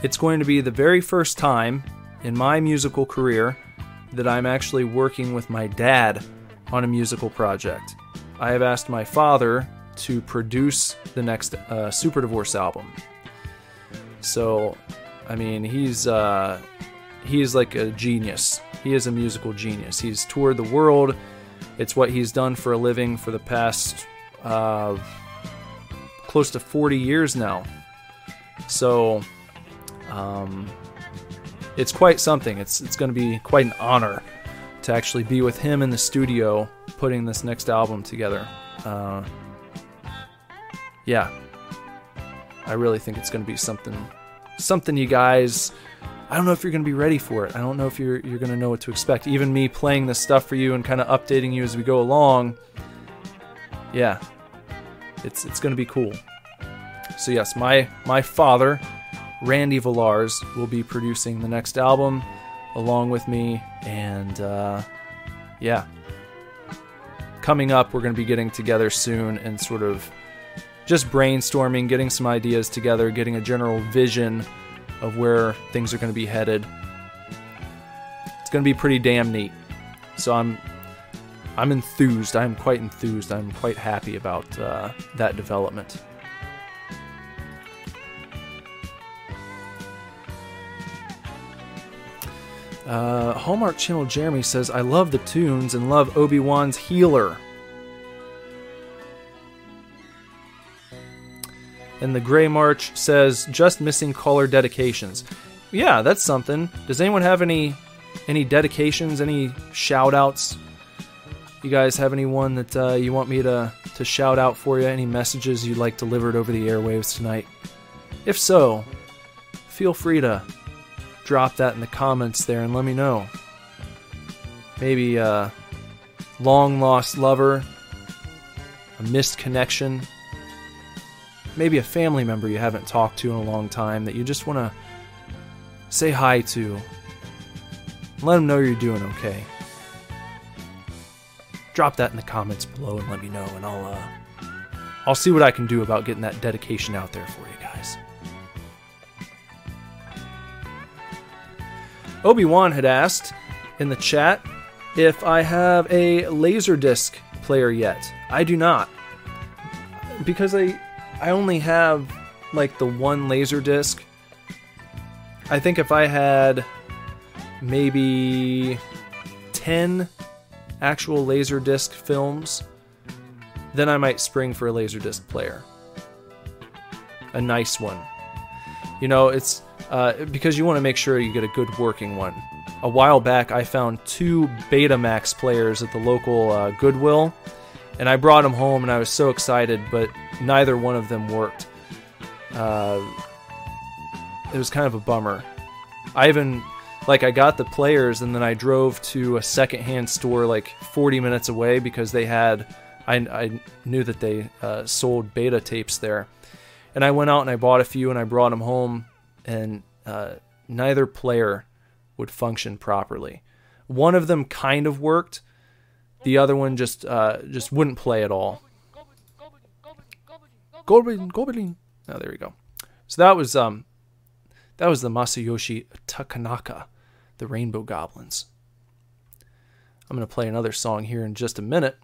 it's going to be the very first time in my musical career that I'm actually working with my dad on a musical project. I have asked my father to produce the next uh, Super Divorce album. So, I mean, he's uh, he's like a genius. He is a musical genius. He's toured the world. It's what he's done for a living for the past uh, close to 40 years now. So, um, it's quite something. It's it's going to be quite an honor to actually be with him in the studio putting this next album together. Uh, yeah, I really think it's going to be something, something you guys. I don't know if you're going to be ready for it. I don't know if you're you're going to know what to expect. Even me playing this stuff for you and kind of updating you as we go along. Yeah, it's it's going to be cool. So yes, my my father, Randy Villars, will be producing the next album along with me, and uh, yeah, coming up, we're going to be getting together soon and sort of just brainstorming, getting some ideas together, getting a general vision of where things are going to be headed. It's going to be pretty damn neat. So I'm I'm enthused. I'm quite enthused. I'm quite happy about uh, that development. Uh, Hallmark Channel Jeremy says, I love the tunes and love Obi Wan's healer. And the Gray March says, just missing caller dedications. Yeah, that's something. Does anyone have any any dedications, any shout outs? You guys have anyone that uh, you want me to, to shout out for you? Any messages you'd like delivered over the airwaves tonight? If so, feel free to drop that in the comments there and let me know. Maybe a long lost lover, a missed connection, maybe a family member you haven't talked to in a long time that you just want to say hi to. Let them know you're doing okay. Drop that in the comments below and let me know, and I'll uh, I'll see what I can do about getting that dedication out there for you guys. Obi Wan had asked in the chat if I have a Laserdisc player yet. I do not. Because I I only have like the one Laserdisc. I think if I had maybe 10 actual Laserdisc films, then I might spring for a Laserdisc player. A nice one. You know, it's uh, because you want to make sure you get a good working one. A while back, I found two Betamax players at the local uh, Goodwill, and I brought them home, and I was so excited, but neither one of them worked. Uh, it was kind of a bummer. I even like I got the players, and then I drove to a secondhand store like 40 minutes away because they had. I, I knew that they uh, sold beta tapes there, and I went out and I bought a few and I brought them home and uh, neither player would function properly. One of them kind of worked, the other one just uh, just wouldn't play at all. Goblin, Goblin. Oh, there we go. So that was um, that was the Masayoshi Takanaka, the Rainbow Goblins. I'm gonna play another song here in just a minute.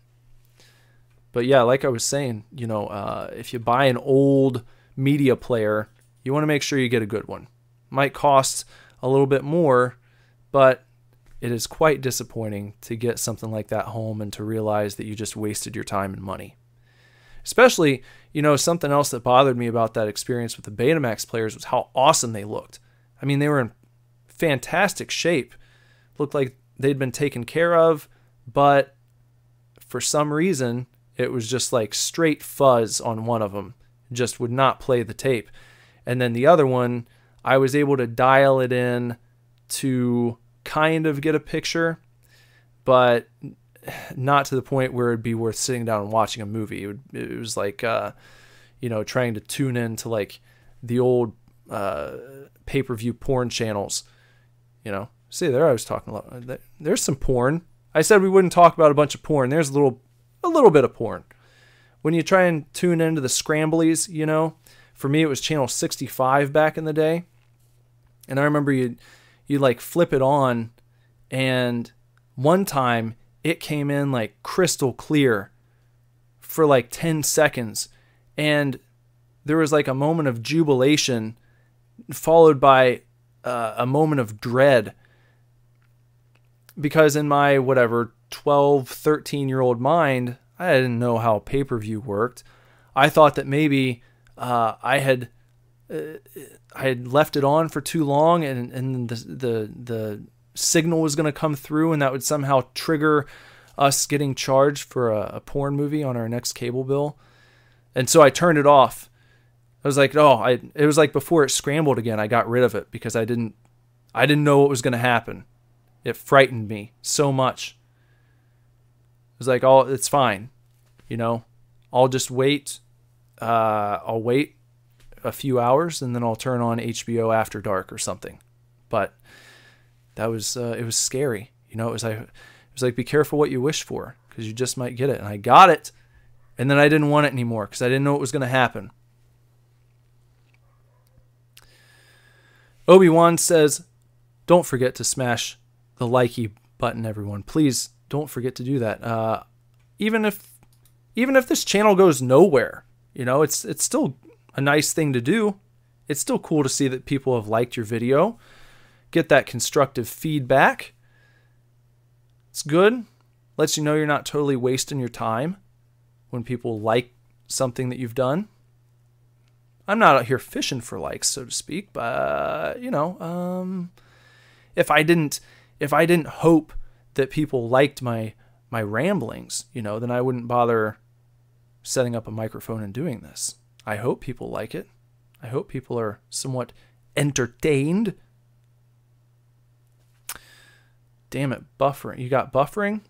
But yeah, like I was saying, you know, uh, if you buy an old media player you want to make sure you get a good one. Might cost a little bit more, but it is quite disappointing to get something like that home and to realize that you just wasted your time and money. Especially, you know, something else that bothered me about that experience with the Betamax players was how awesome they looked. I mean, they were in fantastic shape. Looked like they'd been taken care of, but for some reason, it was just like straight fuzz on one of them. Just would not play the tape. And then the other one, I was able to dial it in to kind of get a picture, but not to the point where it'd be worth sitting down and watching a movie. It, would, it was like, uh, you know, trying to tune in to like the old uh, pay per view porn channels. You know, see there I was talking a lot. There's some porn. I said we wouldn't talk about a bunch of porn. There's a little, a little bit of porn. When you try and tune into the scramblies, you know, for me, it was channel 65 back in the day. And I remember you you like flip it on and one time it came in like crystal clear for like 10 seconds. And there was like a moment of jubilation followed by uh, a moment of dread. Because in my whatever 12 13 year old mind i didn't know how pay-per-view worked. I thought that maybe uh, I had uh, I had left it on for too long, and and the the the signal was going to come through, and that would somehow trigger us getting charged for a, a, porn movie on our next cable bill. And so I turned it off. I was like, oh, I it was like before it scrambled again. I got rid of it because I didn't I didn't know what was going to happen. It frightened me so much. It was like, oh, it's fine, you know. I'll just wait uh, I'll wait a few hours and then I'll turn on HBO After Dark or something. But that was uh, it was scary. You know, it was like it was like be careful what you wish for because you just might get it. And I got it, and then I didn't want it anymore because I didn't know what was going to happen. Obi Wan says, "Don't forget to smash the likey button, everyone. Please don't forget to do that. Uh, even if even if this channel goes nowhere, you know, it's it's still a nice thing to do. It's still cool to see that people have liked your video, get that constructive feedback. It's good. Lets you know you're not totally wasting your time when people like something that you've done. I'm not out here fishing for likes, so to speak, but you know, um, if I didn't, if I didn't hope that people liked my my ramblings, you know, then I wouldn't bother setting up a microphone and doing this. I hope people like it. I hope people are somewhat entertained. Damn it, buffering. You got buffering?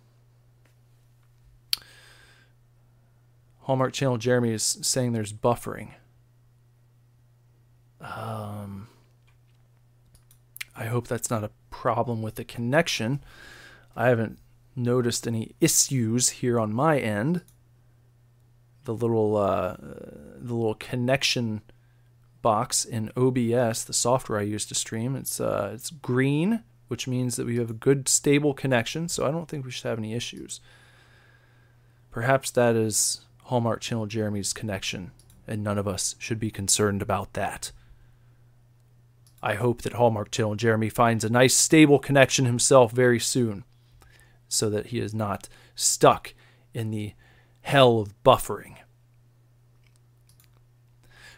Hallmark Channel Jeremy is saying there's buffering. Um, I hope that's not a problem with the connection. I haven't noticed any issues here on my end. The little uh, the little connection box in OBS, the software I use to stream, it's uh, it's green, which means that we have a good stable connection. So I don't think we should have any issues. Perhaps that is Hallmark Channel Jeremy's connection, and none of us should be concerned about that. I hope that Hallmark Channel Jeremy finds a nice stable connection himself very soon so that he is not stuck in the hell of buffering.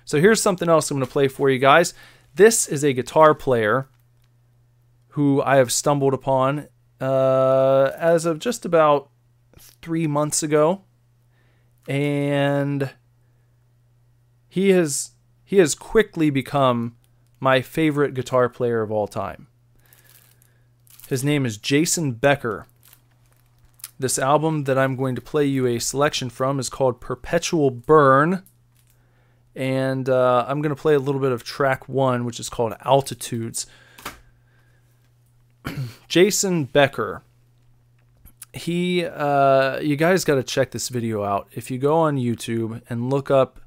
So here's something else I'm going to play for you guys. This is a guitar player who I have stumbled upon uh, as of just about three months ago, and he has he has quickly become my favorite guitar player of all time. His name is Jason Becker. This album that I'm going to play you a selection from is called Perpetual Burn. And uh, I'm going to play a little bit of track one, which is called Altitudes. Jason Becker. He, uh, you guys got to check this video out. If you go on YouTube and look up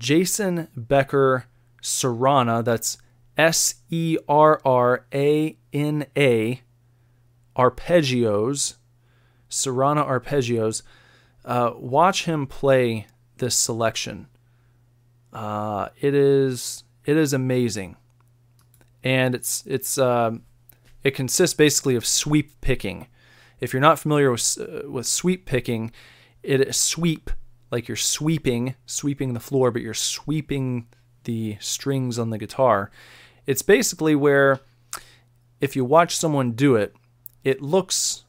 Jason Becker Serrana. That's S E R R A N A arpeggios, Serrana arpeggios. Uh, watch him play this selection. Uh, it is it is amazing, and it's it's uh, it consists basically of sweep picking. If you're not familiar with uh, with sweep picking, it is sweep like you're sweeping sweeping the floor, but you're sweeping the strings on the guitar. It's basically where if you watch someone do it, it looks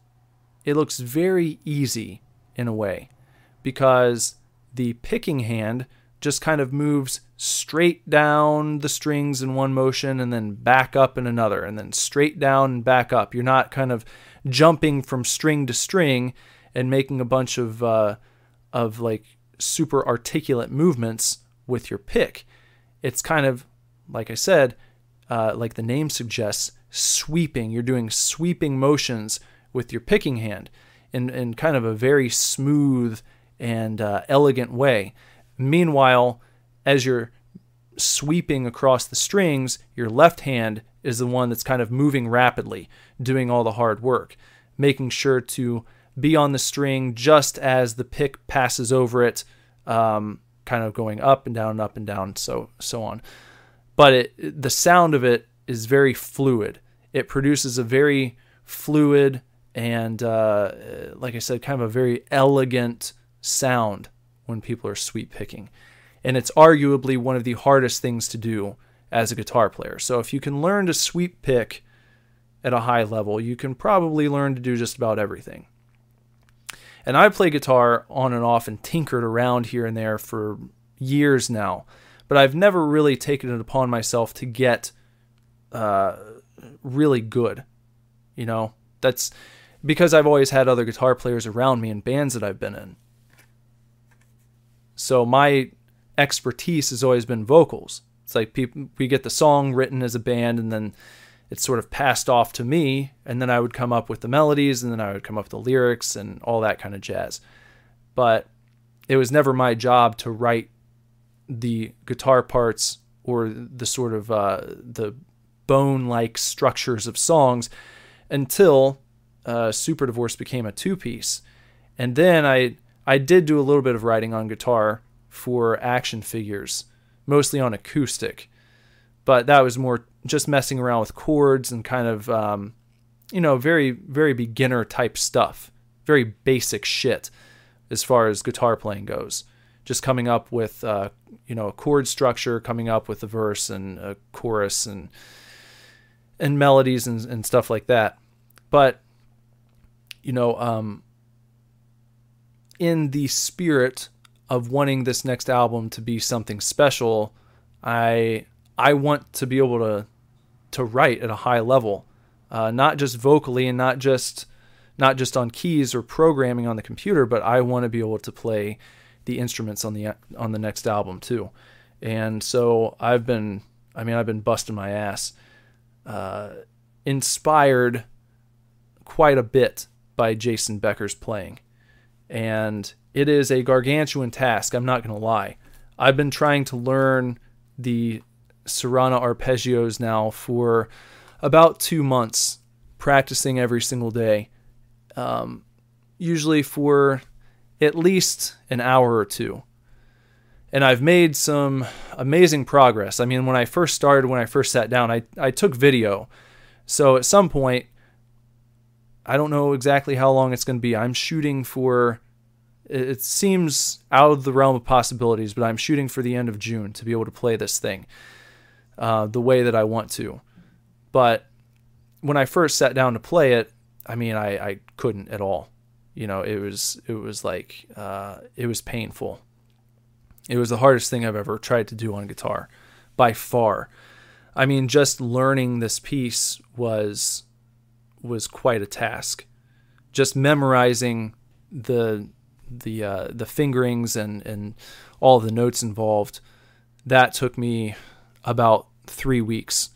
it looks very easy in a way because the picking hand just kind of moves straight down the strings in one motion and then back up in another and then straight down and back up. You're not kind of jumping from string to string and making a bunch of uh, of like super articulate movements with your pick it's kind of like I said, uh, like the name suggests, sweeping. You're doing sweeping motions with your picking hand in, in kind of a very smooth and uh, elegant way. Meanwhile, as you're sweeping across the strings, your left hand is the one that's kind of moving rapidly, doing all the hard work, making sure to be on the string just as the pick passes over it. Um, kind of going up and down, and up and down, so so on. But it, the sound of it is very fluid. It produces a very fluid and, uh, like I said, kind of a very elegant sound when people are sweep picking. And it's arguably one of the hardest things to do as a guitar player. So if you can learn to sweep pick at a high level, you can probably learn to do just about everything. And I play guitar on and off and tinkered around here and there for years now, but I've never really taken it upon myself to get uh, really good. You know, that's because I've always had other guitar players around me in bands that I've been in. So my expertise has always been vocals. It's like people we get the song written as a band and then it's sort of passed off to me and then I would come up with the melodies and then I would come up with the lyrics and all that kind of jazz. But it was never my job to write the guitar parts or the sort of uh, the bone-like structures of songs until uh, Super Divorce became a two-piece, and then I I did do a little bit of writing on guitar for action figures, mostly on acoustic, but that was more just messing around with chords and kind of um, you know very very beginner type stuff, very basic shit as far as guitar playing goes. Just coming up with uh, you know a chord structure, coming up with a verse and a chorus and and melodies and, and stuff like that. But you know, um, in the spirit of wanting this next album to be something special, I I want to be able to to write at a high level, uh, not just vocally and not just not just on keys or programming on the computer, but I want to be able to play the instruments on the on the next album too. And so I've been, I mean, I've been busting my ass, uh, inspired quite a bit by Jason Becker's playing, and it is a gargantuan task. I'm not going to lie. I've been trying to learn the Serrana arpeggios now for about two months, practicing every single day um, usually for at least an hour or two. And I've made some amazing progress. I mean, when I first started, when I first sat down, I, I took video. So at some point, I don't know exactly how long it's going to be. I'm shooting for, it seems out of the realm of possibilities, but I'm shooting for the end of June to be able to play this thing uh, the way that I want to. But when I first sat down to play it, I mean, I, I couldn't at all. You know, it was it was like uh, it was painful. It was the hardest thing I've ever tried to do on guitar, by far. I mean, just learning this piece was was quite a task. Just memorizing the the uh, the fingerings and and all the notes involved, that took me about three weeks.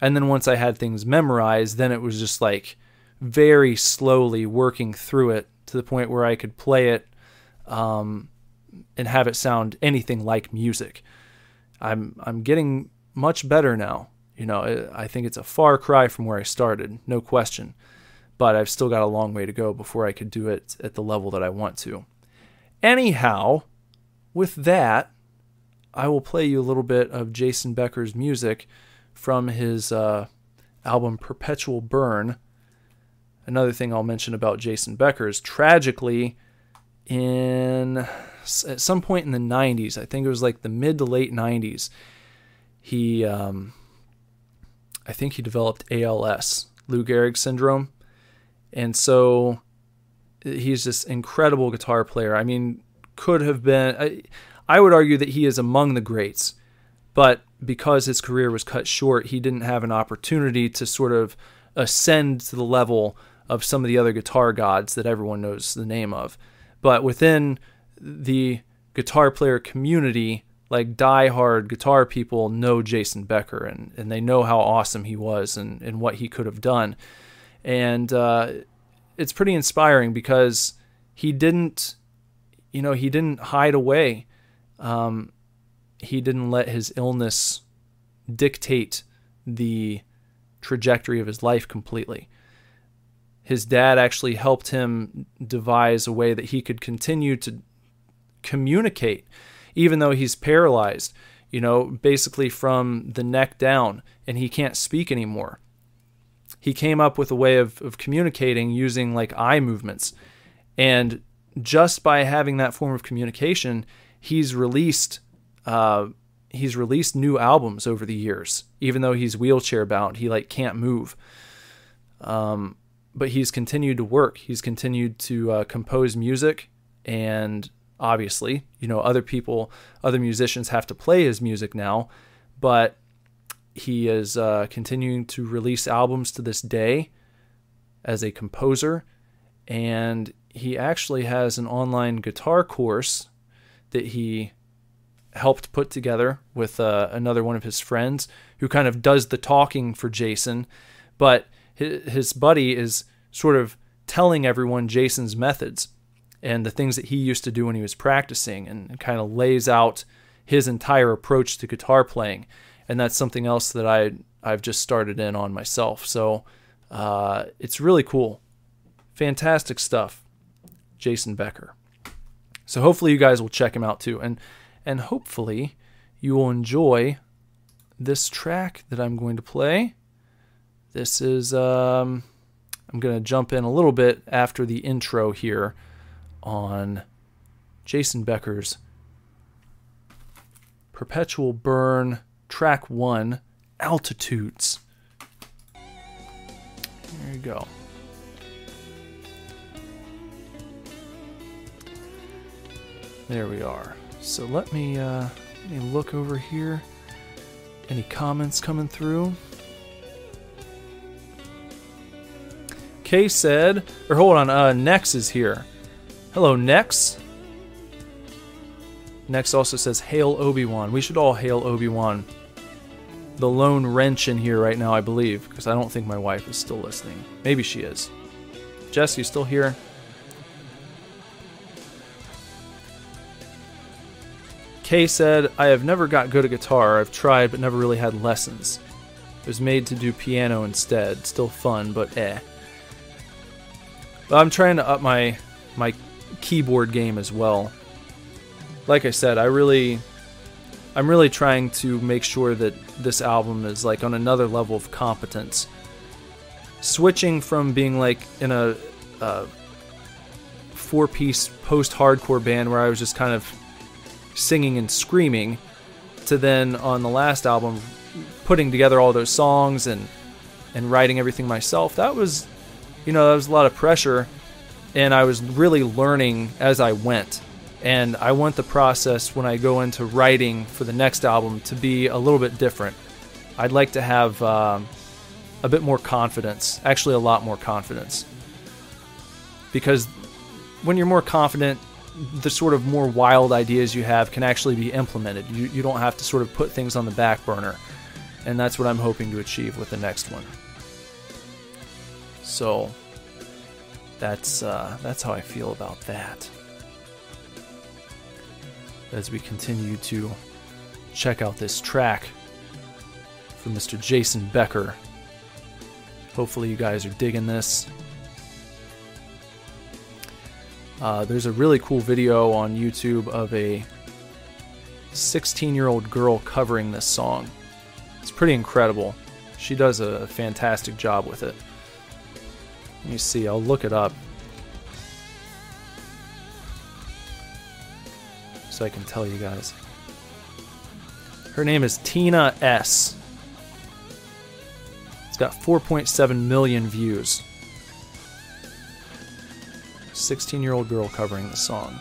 And then once I had things memorized, then it was just like very slowly working through it to the point where I could play it um, and have it sound anything like music. I'm I'm getting much better now. You know, I think it's a far cry from where I started, no question. But I've still got a long way to go before I could do it at the level that I want to. Anyhow, with that, I will play you a little bit of Jason Becker's music from his uh, album Perpetual Burn another thing I'll mention about Jason Becker is tragically in at some point in the 90s, I think it was like the mid to late 90s, he um, I think he developed ALS, Lou Gehrig syndrome. And so he's this incredible guitar player. I mean, could have been I, I would argue that he is among the greats, but because his career was cut short, he didn't have an opportunity to sort of ascend to the level of some of the other guitar gods that everyone knows the name of. But within the guitar player community, like die-hard guitar people know Jason Becker and, and they know how awesome he was and, and what he could have done. And uh, it's pretty inspiring because he didn't, you know, he didn't hide away. Um, he didn't let his illness dictate the trajectory of his life completely his dad actually helped him devise a way that he could continue to communicate, even though he's paralyzed, you know, basically from the neck down and he can't speak anymore. He came up with a way of, of communicating using like eye movements. And just by having that form of communication, he's released uh, he's released new albums over the years, even though he's wheelchair bound. He like can't move. Um, but he's continued to work. He's continued to uh, compose music, and obviously, you know, other people, other musicians have to play his music now, but he is uh, continuing to release albums to this day as a composer, and he actually has an online guitar course that he helped put together with uh, another one of his friends who kind of does the talking for Jason, but his, his buddy is sort of telling everyone Jason's methods and the things that he used to do when he was practicing and kind of lays out his entire approach to guitar playing. And that's something else that I I've just started in on myself. So uh, it's really cool. Fantastic stuff. Jason Becker. So hopefully you guys will check him out too. And and hopefully you will enjoy this track that I'm going to play. This is um, I'm going to jump in a little bit after the intro here on Jason Becker's Perpetual Burn Track 1 Altitudes. There you go. There we are. So let me uh, let me look over here. Any comments coming through? Kay said, or hold on, uh, Nex is here. Hello, Nex. Nex also says, Hail Obi Wan. We should all hail Obi Wan. The lone wrench in here right now, I believe, because I don't think my wife is still listening. Maybe she is. Jess, you still here? Kay said, I have never got good at guitar. I've tried, but never really had lessons. It was made to do piano instead. Still fun, but eh. But I'm trying to up my my keyboard game as well. Like I said, I really I'm really trying to make sure that this album is like on another level of competence. Switching from being like in a, a four-piece post-hardcore band where I was just kind of singing and screaming to then on the last album putting together all those songs and and writing everything myself. That was you know, that was a lot of pressure and I was really learning as I went. And I want the process when I go into writing for the next album to be a little bit different. I'd like to have um, a bit more confidence, actually, a lot more confidence. Because when you're more confident, the sort of more wild ideas you have can actually be implemented. You, you don't have to sort of put things on the back burner. And that's what I'm hoping to achieve with the next one. So, that's uh, that's how I feel about that. As we continue to check out this track from Mr. Jason Becker. Hopefully, you guys are digging this. Uh, there's a really cool video on YouTube of a 16 year old girl covering this song. It's pretty incredible. She does a fantastic job with it. Let me see, I'll look it up. So I can tell you guys. Her name is Tina S. It's got 4.7 million views. 16 year old girl covering the song.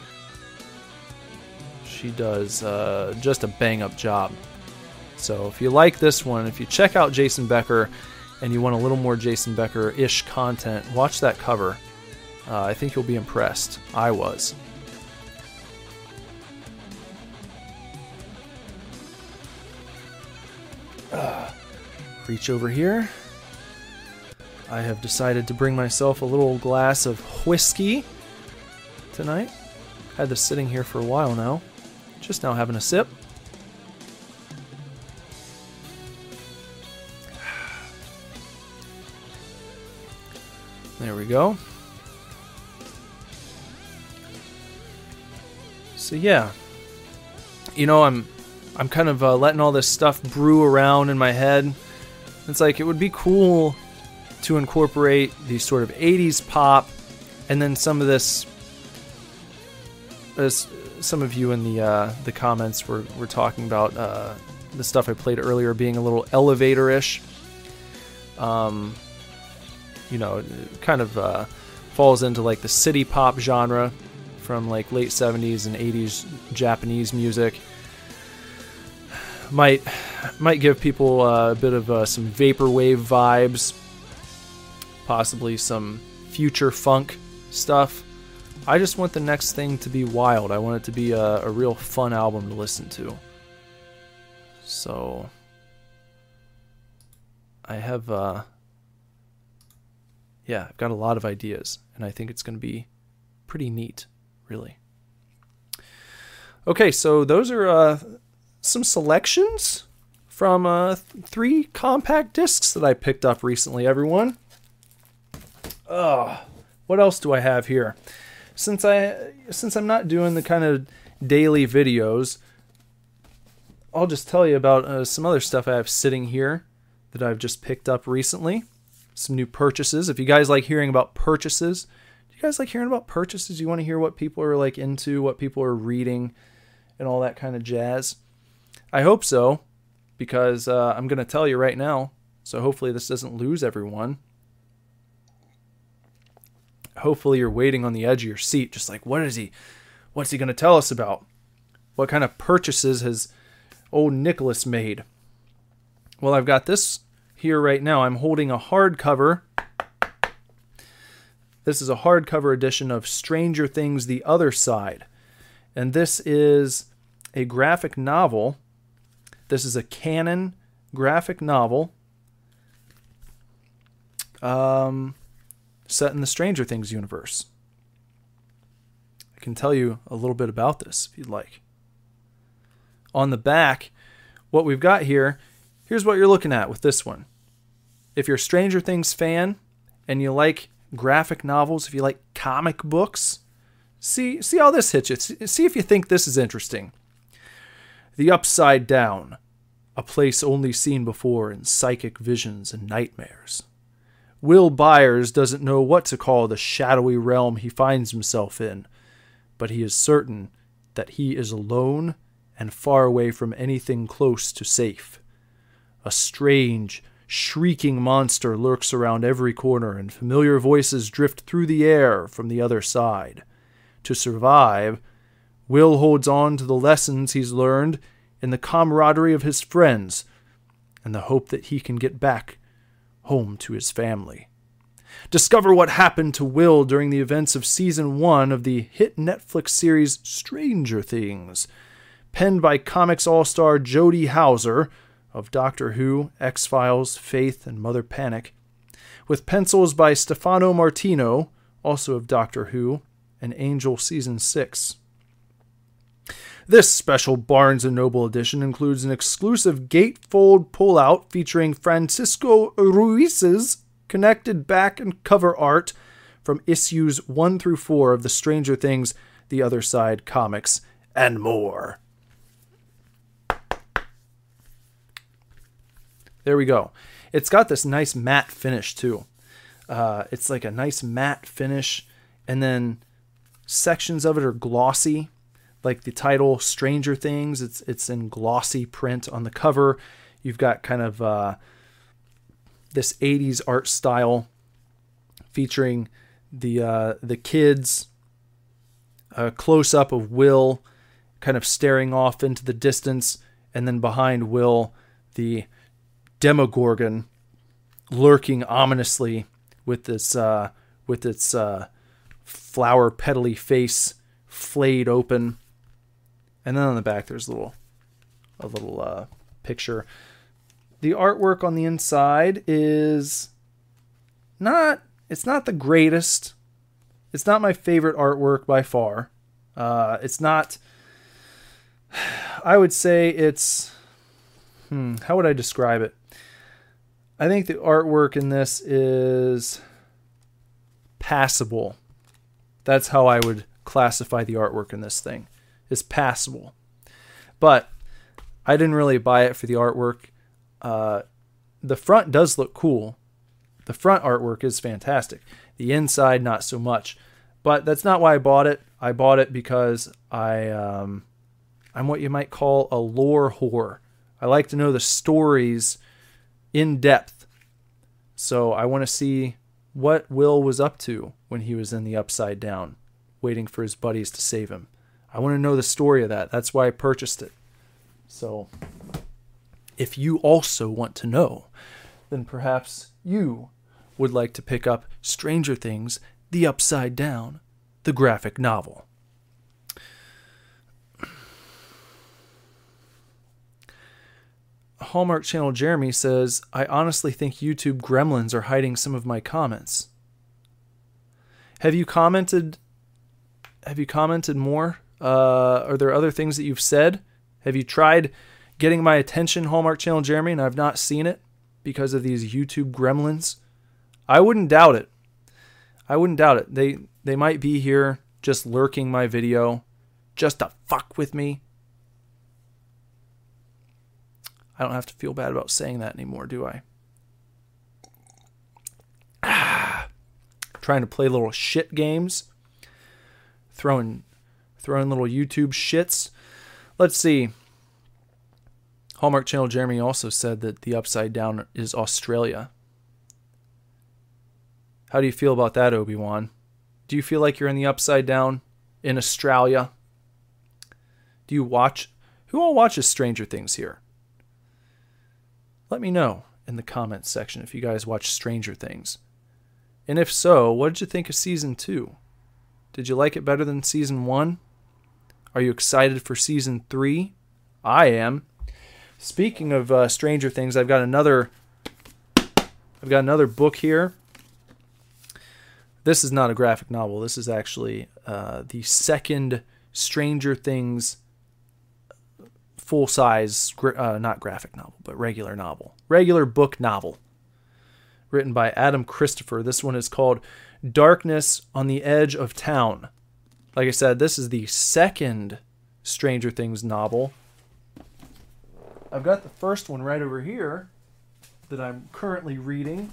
She does uh, just a bang up job. So if you like this one, if you check out Jason Becker, and you want a little more Jason Becker ish content, watch that cover. Uh, I think you'll be impressed. I was. Uh, reach over here. I have decided to bring myself a little glass of whiskey tonight. Had this sitting here for a while now. Just now having a sip. There we go. So yeah, you know, I'm I'm kind of uh, letting all this stuff brew around in my head. It's like it would be cool to incorporate these sort of 80s pop and then some of this as some of you in the uh, the comments were, were talking about uh, the stuff I played earlier being a little elevator-ish. Um, you know, kind of uh, falls into like the city pop genre from like late 70s and 80s Japanese music. Might might give people uh, a bit of uh, some vaporwave vibes, possibly some future funk stuff. I just want the next thing to be wild. I want it to be a, a real fun album to listen to. So I have uh yeah, I've got a lot of ideas and I think it's going to be pretty neat, really. Okay, so those are uh some selections from uh three compact discs that I picked up recently, everyone. Ugh. What else do I have here? Since I since I'm not doing the kind of daily videos, I'll just tell you about uh, some other stuff I have sitting here that I've just picked up recently. Some new purchases. If you guys like hearing about purchases, do you guys like hearing about purchases? You want to hear what people are like into, what people are reading, and all that kind of jazz? I hope so, because uh, I'm going to tell you right now. So hopefully this doesn't lose everyone. Hopefully you're waiting on the edge of your seat, just like, what is he? What's he going to tell us about? What kind of purchases has old Nicholas made? Well, I've got this here right now. I'm holding a hardcover. This is a hardcover edition of Stranger Things The Other Side. And this is a graphic novel. This is a canon graphic novel um, set in the Stranger Things universe. I can tell you a little bit about this if you'd like. On the back, what we've got here, here's what you're looking at with this one. If you're a Stranger Things fan and you like graphic novels, if you like comic books, see see how this hits you. See if you think this is interesting. The Upside Down, a place only seen before in psychic visions and nightmares. Will Byers doesn't know what to call the shadowy realm he finds himself in, but he is certain that he is alone and far away from anything close to safe. A strange, shrieking monster lurks around every corner, and familiar voices drift through the air from the other side. To survive, Will holds on to the lessons he's learned and the camaraderie of his friends and the hope that he can get back home to his family. Discover what happened to Will during the events of season one of the hit Netflix series Stranger Things. Penned by comics all star Jody Houser of Doctor Who, X Files, Faith, and Mother Panic, with pencils by Stefano Martino, also of Doctor Who, and Angel Season 6. This special Barnes & Noble edition includes an exclusive gatefold pullout featuring Francisco Ruiz's connected back and cover art from issues 1 through 4 of the Stranger Things The Other Side comics and more. There we go. It's got this nice matte finish too. Uh, it's like a nice matte finish, and then sections of it are glossy like the title Stranger Things. It's it's in glossy print on the cover. You've got kind of uh, this 80s art style featuring the uh, the kids a close up of Will kind of staring off into the distance and then behind Will the Demogorgon lurking ominously with this uh, with its uh, flower petally face flayed open and then on the back there's a little a little uh, picture. The artwork on the inside is not it's not the greatest. It's not my favorite artwork by far. Uh, it's not. I would say it's. Hmm, how would I describe it? I think the artwork in this is passable. That's how I would classify the artwork in this thing is passable. But I didn't really buy it for the artwork. Uh, the front does look cool. The front artwork is fantastic. The inside, not so much. But that's not why I bought it. I bought it because I, um, I'm what you might call a lore whore. I like to know the stories in depth. So I want to see what Will was up to when he was in the Upside Down, waiting for his buddies to save him. I want to know the story of that. That's why I purchased it. So, if you also want to know, then perhaps you would like to pick up Stranger Things The Upside Down the graphic novel. Hallmark Channel Jeremy says, I honestly think YouTube gremlins are hiding some of my comments. Have you commented have you commented more? Uh, are there other things that you've said? Have you tried getting my attention, Hallmark Channel Jeremy, and I've not seen it because of these YouTube gremlins? I wouldn't doubt it. I wouldn't doubt it. They they might be here just lurking my video just to fuck with me. I don't have to feel bad about saying that anymore, do I? Ah, trying to play little shit games, throwing throwing little YouTube shits. Let's see. Hallmark Channel Jeremy also said that the upside down is Australia. How do you feel about that, Obi Wan? Do you feel like you're in the upside down in Australia? Do you watch? Who all watches Stranger Things here? Let me know in the comments section if you guys watch Stranger Things. And if so, what did you think of season two? Did you like it better than season one? Are you excited for season three? I am. Speaking of uh, Stranger Things, I've got another. I've got another book here. This is not a graphic novel. This is actually uh, the second Stranger Things full size, uh, not graphic novel, but regular novel, regular book novel, written by Adam Christopher. This one is called Darkness on the Edge of Town. Like I said, this is the second Stranger Things novel. I've got the first one right over here that I'm currently reading.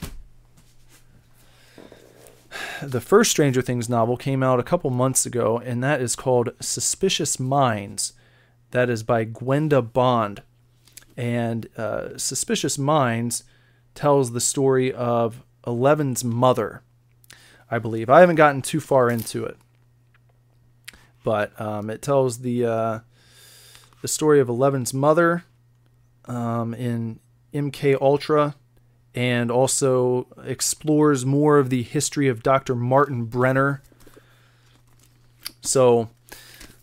The first Stranger Things novel came out a couple months ago, and that is called Suspicious Minds. That is by Gwenda Bond. And uh, Suspicious Minds tells the story of Eleven's mother, I believe. I haven't gotten too far into it, but um, it tells the uh, the story of Eleven's mother um, in MK Ultra, and also explores more of the history of Dr. Martin Brenner. So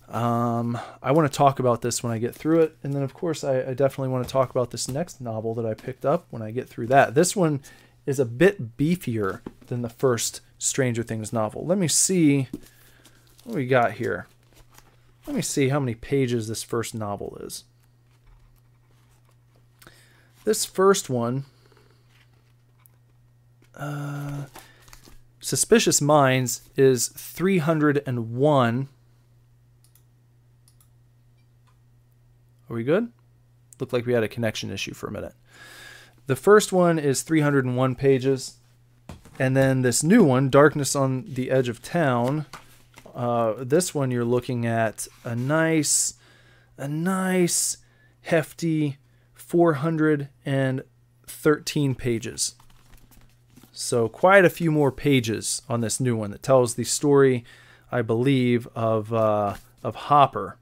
um, I want to talk about this when I get through it. And then, of course, I, I, definitely want to talk about this next novel that I picked up when I get through that. This one is a bit beefier than the first Stranger Things novel. Let me see what we got here. Let me see how many pages this first novel is. This first one, uh, Suspicious Minds, is 301 we good? Looked like we had a connection issue for a minute. The first one is 301 pages. And then this new one, Darkness on the Edge of Town. Uh, this one you're looking at a nice, a nice, hefty 413 pages. So quite a few more pages on this new one that tells the story, I believe, of uh, of Hopper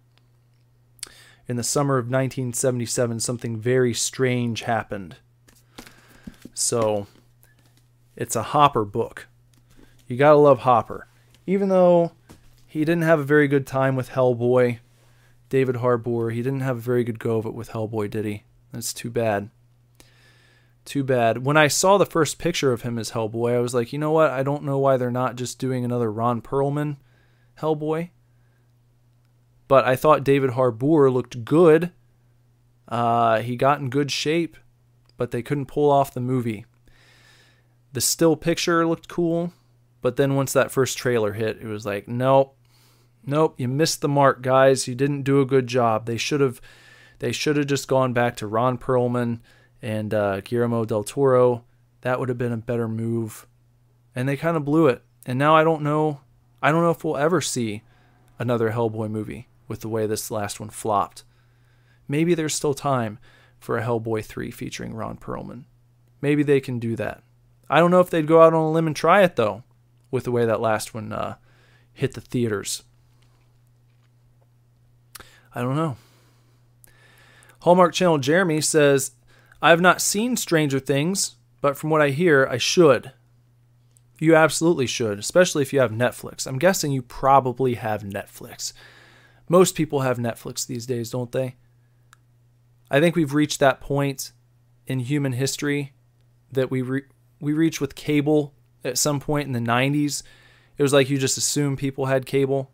in the summer of 1977, something very strange happened. So, it's a Hopper book. You gotta love Hopper. Even though he didn't have a very good time with Hellboy, David Harbour, he didn't have a very good go of it with Hellboy, did he? That's too bad. Too bad. When I saw the first picture of him as Hellboy, I was like, you know what? I don't know why they're not just doing another Ron Perlman Hellboy but I thought David Harbour looked good. Uh, he got in good shape, but they couldn't pull off the movie. The still picture looked cool, but then once that first trailer hit, it was like, nope, nope, you missed the mark, guys. You didn't do a good job. They should have, they should have just gone back to Ron Perlman and uh, Guillermo del Toro. That would have been a better move, and they kind of blew it. And now I don't know, I don't know if we'll ever see another Hellboy movie with the way this last one flopped. Maybe there's still time for a Hellboy 3 featuring Ron Perlman. Maybe they can do that. I don't know if they'd go out on a limb and try it, though, with the way that last one uh, hit the theaters. I don't know. Hallmark Channel Jeremy says, I have not seen Stranger Things, but from what I hear, I should. You absolutely should, especially if you have Netflix. I'm guessing you probably have Netflix. Most people have Netflix these days, don't they? I think we've reached that point in human history that we re- we reached with cable at some point in the 90s. It was like you just assumed people had cable.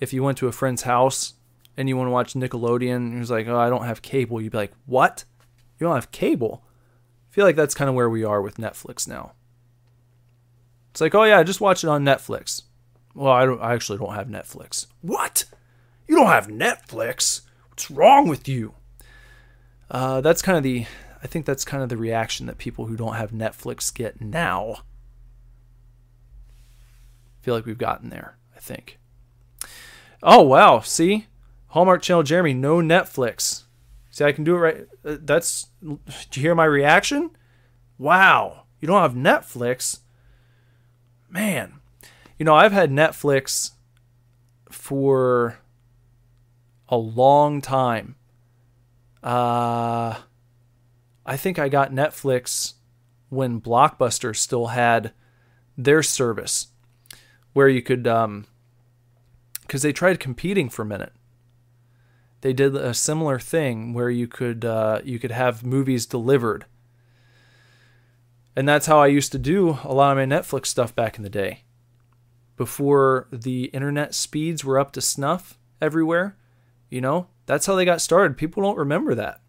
If you went to a friend's house and you want to watch Nickelodeon, he was like, "Oh, I don't have cable." You'd be like, "What? You don't have cable?" I feel like that's kind of where we are with Netflix now. It's like, "Oh yeah, just watch it on Netflix." Well, I don't I actually don't have Netflix. What? You don't have Netflix? What's wrong with you? Uh, that's kind of the I think that's kind of the reaction that people who don't have Netflix get now. Feel like we've gotten there, I think. Oh, wow. See? Hallmark Channel Jeremy, no Netflix. See, I can do it right. Uh, that's. Do you hear my reaction? Wow. You don't have Netflix? Man. You know, I've had Netflix for a long time. Uh, I think I got Netflix when Blockbuster still had their service where you could um because they tried competing for a minute. They did a similar thing where you could uh, you could have movies delivered. And that's how i used to do a lot of my netflix stuff back in the day. Before the internet speeds were up to snuff everywhere you know that's how they got started people don't remember that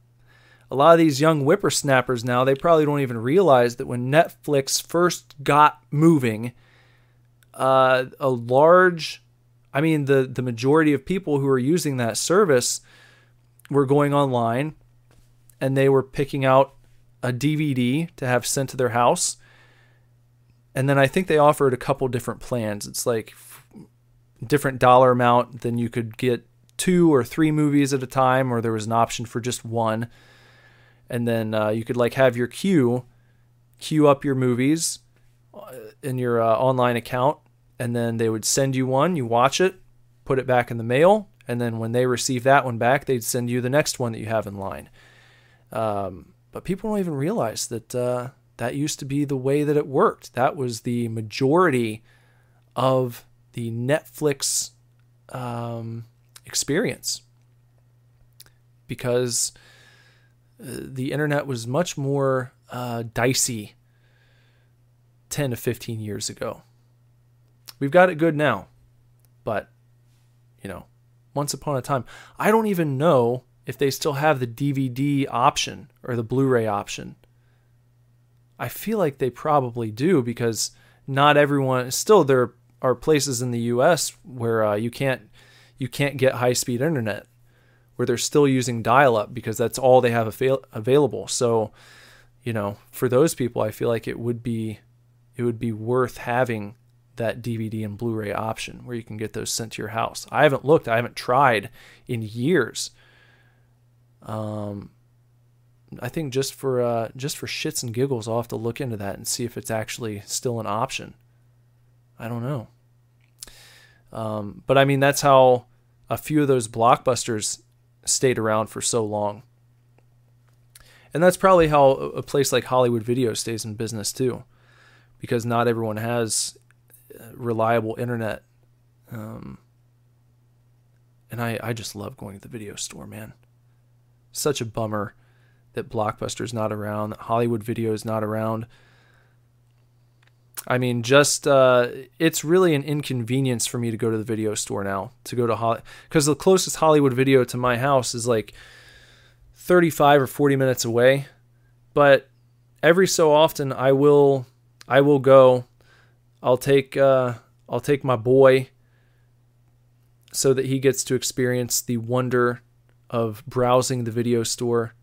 a lot of these young whippersnappers now, they probably don't even realize that when Netflix first got moving, uh, a large, I mean, the, the majority of people who are using that service were going online and they were picking out a DVD to have sent to their house. And then I think they offered a couple different plans. It's like different dollar amount, then you could get two or three movies at a time, or there was an option for just one. And then uh, you could like have your queue queue up your movies uh, in your uh, online account and then they would send you one you watch it put it back in the mail and then when they receive that one back they'd send you the next one that you have in line. Um, but people don't even realize that uh, that used to be the way that it worked. That was the majority of the netflix um, experience because the internet was much more uh, dicey 10 to 15 years ago. We've got it good now, but, you know, once upon a time, I don't even know if they still have the DVD option or the Blu ray option. I feel like they probably do because not everyone, still, there are places in the US where uh, you can't you can't get high speed internet where they're still using dial up because that's all they have avail- available. So, you know, for those people, I feel like it would be it would be worth having that DVD and Blu-ray option where you can get those sent to your house. I haven't looked, I haven't tried in years. Um, I think just for uh, just for shits and giggles, I'll have to look into that and see if it's actually still an option. I don't know. Um, but I mean, that's how a few of those blockbusters stayed around for so long. And that's probably how a place like Hollywood Video stays in business too, because not everyone has uh, reliable internet. Um, and I, I just love going to the video store, man. Such a bummer that Blockbuster's not around, that Hollywood Video is not around. I mean, just uh, it's really an inconvenience for me to go to the video store now to go to Hollywood because the closest Hollywood video to my house is like 35 or 40 minutes away. But every so often, I will I will go. I'll take uh, I'll take my boy so that he gets to experience the wonder of browsing the video store.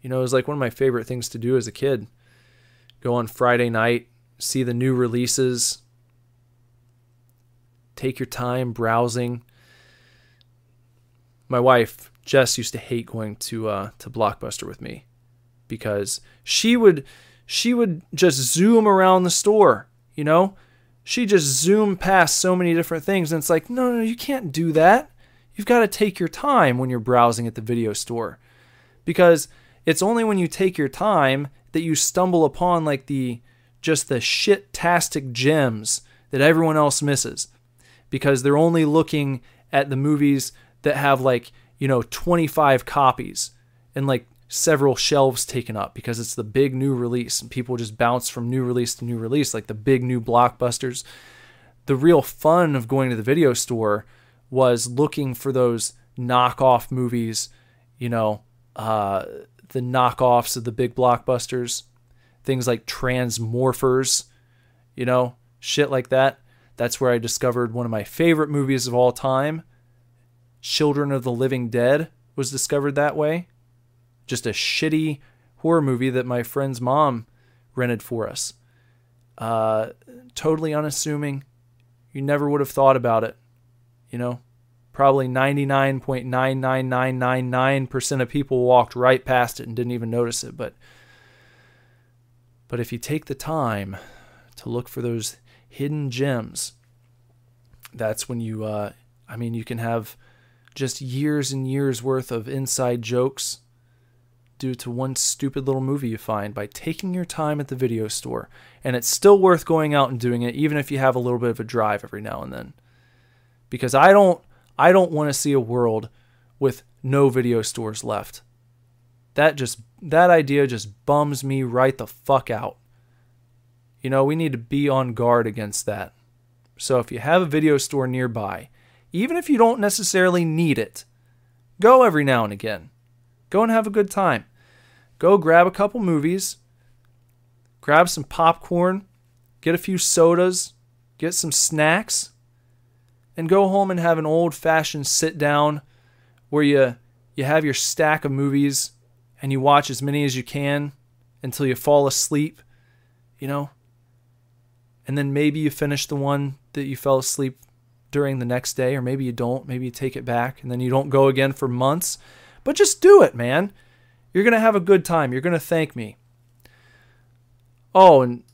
You know, it was like one of my favorite things to do as a kid. Go on Friday night see the new releases. Take your time browsing. My wife Jess used to hate going to uh, to Blockbuster with me because she would she would just zoom around the store, you know? She just zoomed past so many different things and it's like, "No, no, you can't do that. You've got to take your time when you're browsing at the video store." Because it's only when you take your time that you stumble upon like the just the shit-tastic gems that everyone else misses because they're only looking at the movies that have like, you know, 25 copies and like several shelves taken up because it's the big new release and people just bounce from new release to new release like the big new blockbusters. The real fun of going to the video store was looking for those knockoff movies, you know, uh, the knockoffs of the big blockbusters, things like Transmorphers, you know, shit like that. That's where I discovered one of my favorite movies of all time. Children of the Living Dead was discovered that way. Just a shitty horror movie that my friend's mom rented for us. Uh, totally unassuming. You never would have thought about it. You know, probably 99.99999% of people walked right past it and didn't even notice it. But, but if you take the time to look for those hidden gems. That's when you, uh, I mean, you can have just years and years worth of inside jokes due to one stupid little movie you find by taking your time at the video store. And it's still worth going out and doing it, even if you have a little bit of a drive every now and then. Because I don't, I don't want to see a world with no video stores left. That just, that idea just bums me right the fuck out. You know, we need to be on guard against that. So if you have a video store nearby, even if you don't necessarily need it, go every now and again. Go and have a good time. Go grab a couple movies, grab some popcorn, get a few sodas, get some snacks, and go home and have an old fashioned sit down where you you have your stack of movies and you watch as many as you can until you fall asleep. You know, and then maybe you finish the one that you fell asleep during the next day, or maybe you don't. Maybe you take it back and then you don't go again for months. But just do it, man. You're going to have a good time. You're going to thank me. Oh, and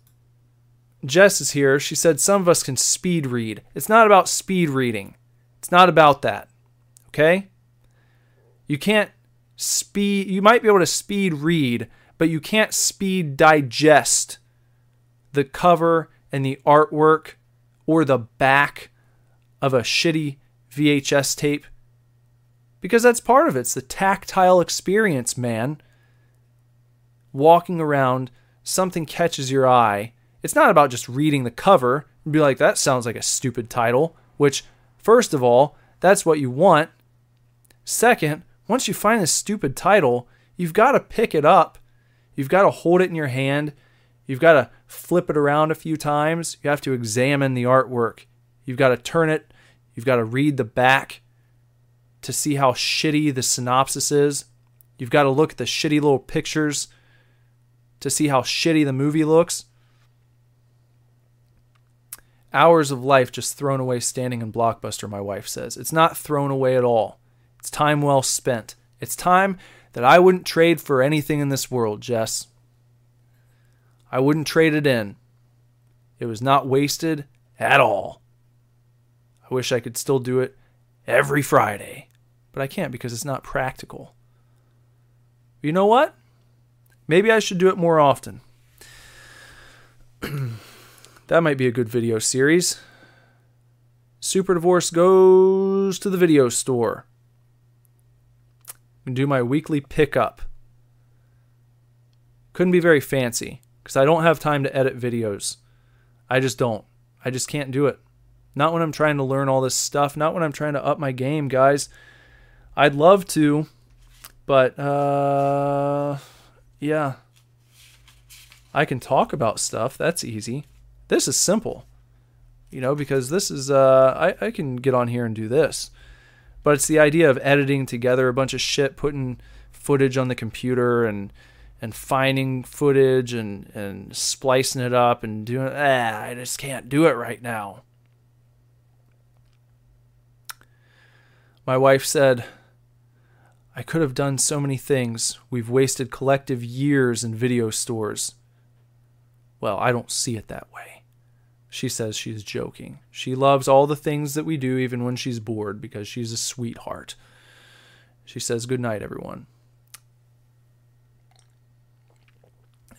Jess is here. She said some of us can speed read. It's not about speed reading, it's not about that. Okay? You can't speed, you might be able to speed read, but you can't speed digest the cover and the artwork or the back of a shitty VHS tape because that's part of it. It's the tactile experience, man. Walking around, something catches your eye. It's not about just reading the cover and be like, that sounds like a stupid title, which, first of all, that's what you want. Second, once you find this stupid title, you've got to pick it up. You've got to hold it in your hand. You've got to flip it around a few times. You have to examine the artwork. You've got to turn it. You've got to read the back to see how shitty the synopsis is. You've got to look at the shitty little pictures to see how shitty the movie looks. Hours of life just thrown away standing in Blockbuster, my wife says. It's not thrown away at all. It's time well spent. It's time that I wouldn't trade for anything in this world, Jess. I wouldn't trade it in. It was not wasted at all. I wish I could still do it every Friday, but I can't because it's not practical. You know what? Maybe I should do it more often. that might be a good video series. Super Divorce goes to the video store. And do my weekly pickup. Couldn't be very fancy because I don't have time to edit videos. I just don't. I just can't do it. Not when I'm trying to learn all this stuff, not when I'm trying to up my game, guys. I'd love to, but uh yeah. I can talk about stuff. That's easy. This is simple. You know, because this is uh I, I can get on here and do this. But it's the idea of editing together a bunch of shit, putting footage on the computer and and finding footage and, and splicing it up and doing ah, I just can't do it right now. My wife said, I could have done so many things. We've wasted collective years in video stores. Well, I don't see it that way. She says she's joking. She loves all the things that we do, even when she's bored, because she's a sweetheart. She says, Good night, everyone.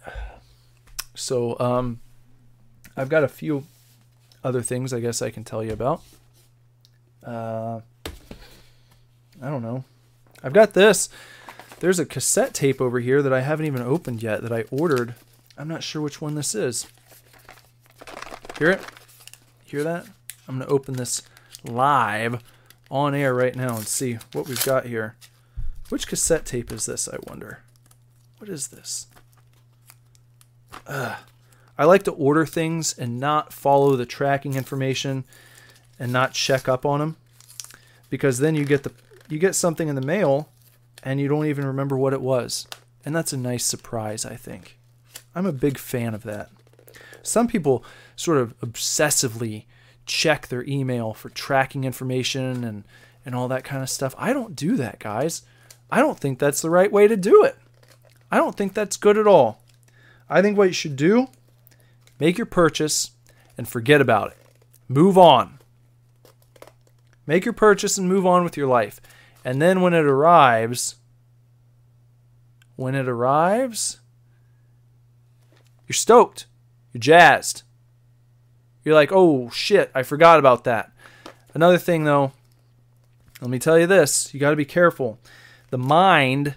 So, um, I've got a few other things I guess I can tell you about. Uh, I don't know. I've got this. There's a cassette tape over here that I haven't even opened yet that I ordered. I'm not sure which one this is. Hear it? Hear that? I'm going to open this live on air right now and see what we've got here. Which cassette tape is this, I wonder? What is this? Ugh. I like to order things and not follow the tracking information and not check up on them because then you get the you get something in the mail and you don't even remember what it was. And that's a nice surprise, I think. I'm a big fan of that. Some people sort of obsessively check their email for tracking information and and all that kind of stuff. I don't do that, guys. I don't think that's the right way to do it. I don't think that's good at all. I think what you should do, make your purchase and forget about it. Move on. Make your purchase and move on with your life. And then when it arrives, when it arrives, you're stoked. You're jazzed. You're like, oh shit, I forgot about that. Another thing though, let me tell you this you got to be careful. The mind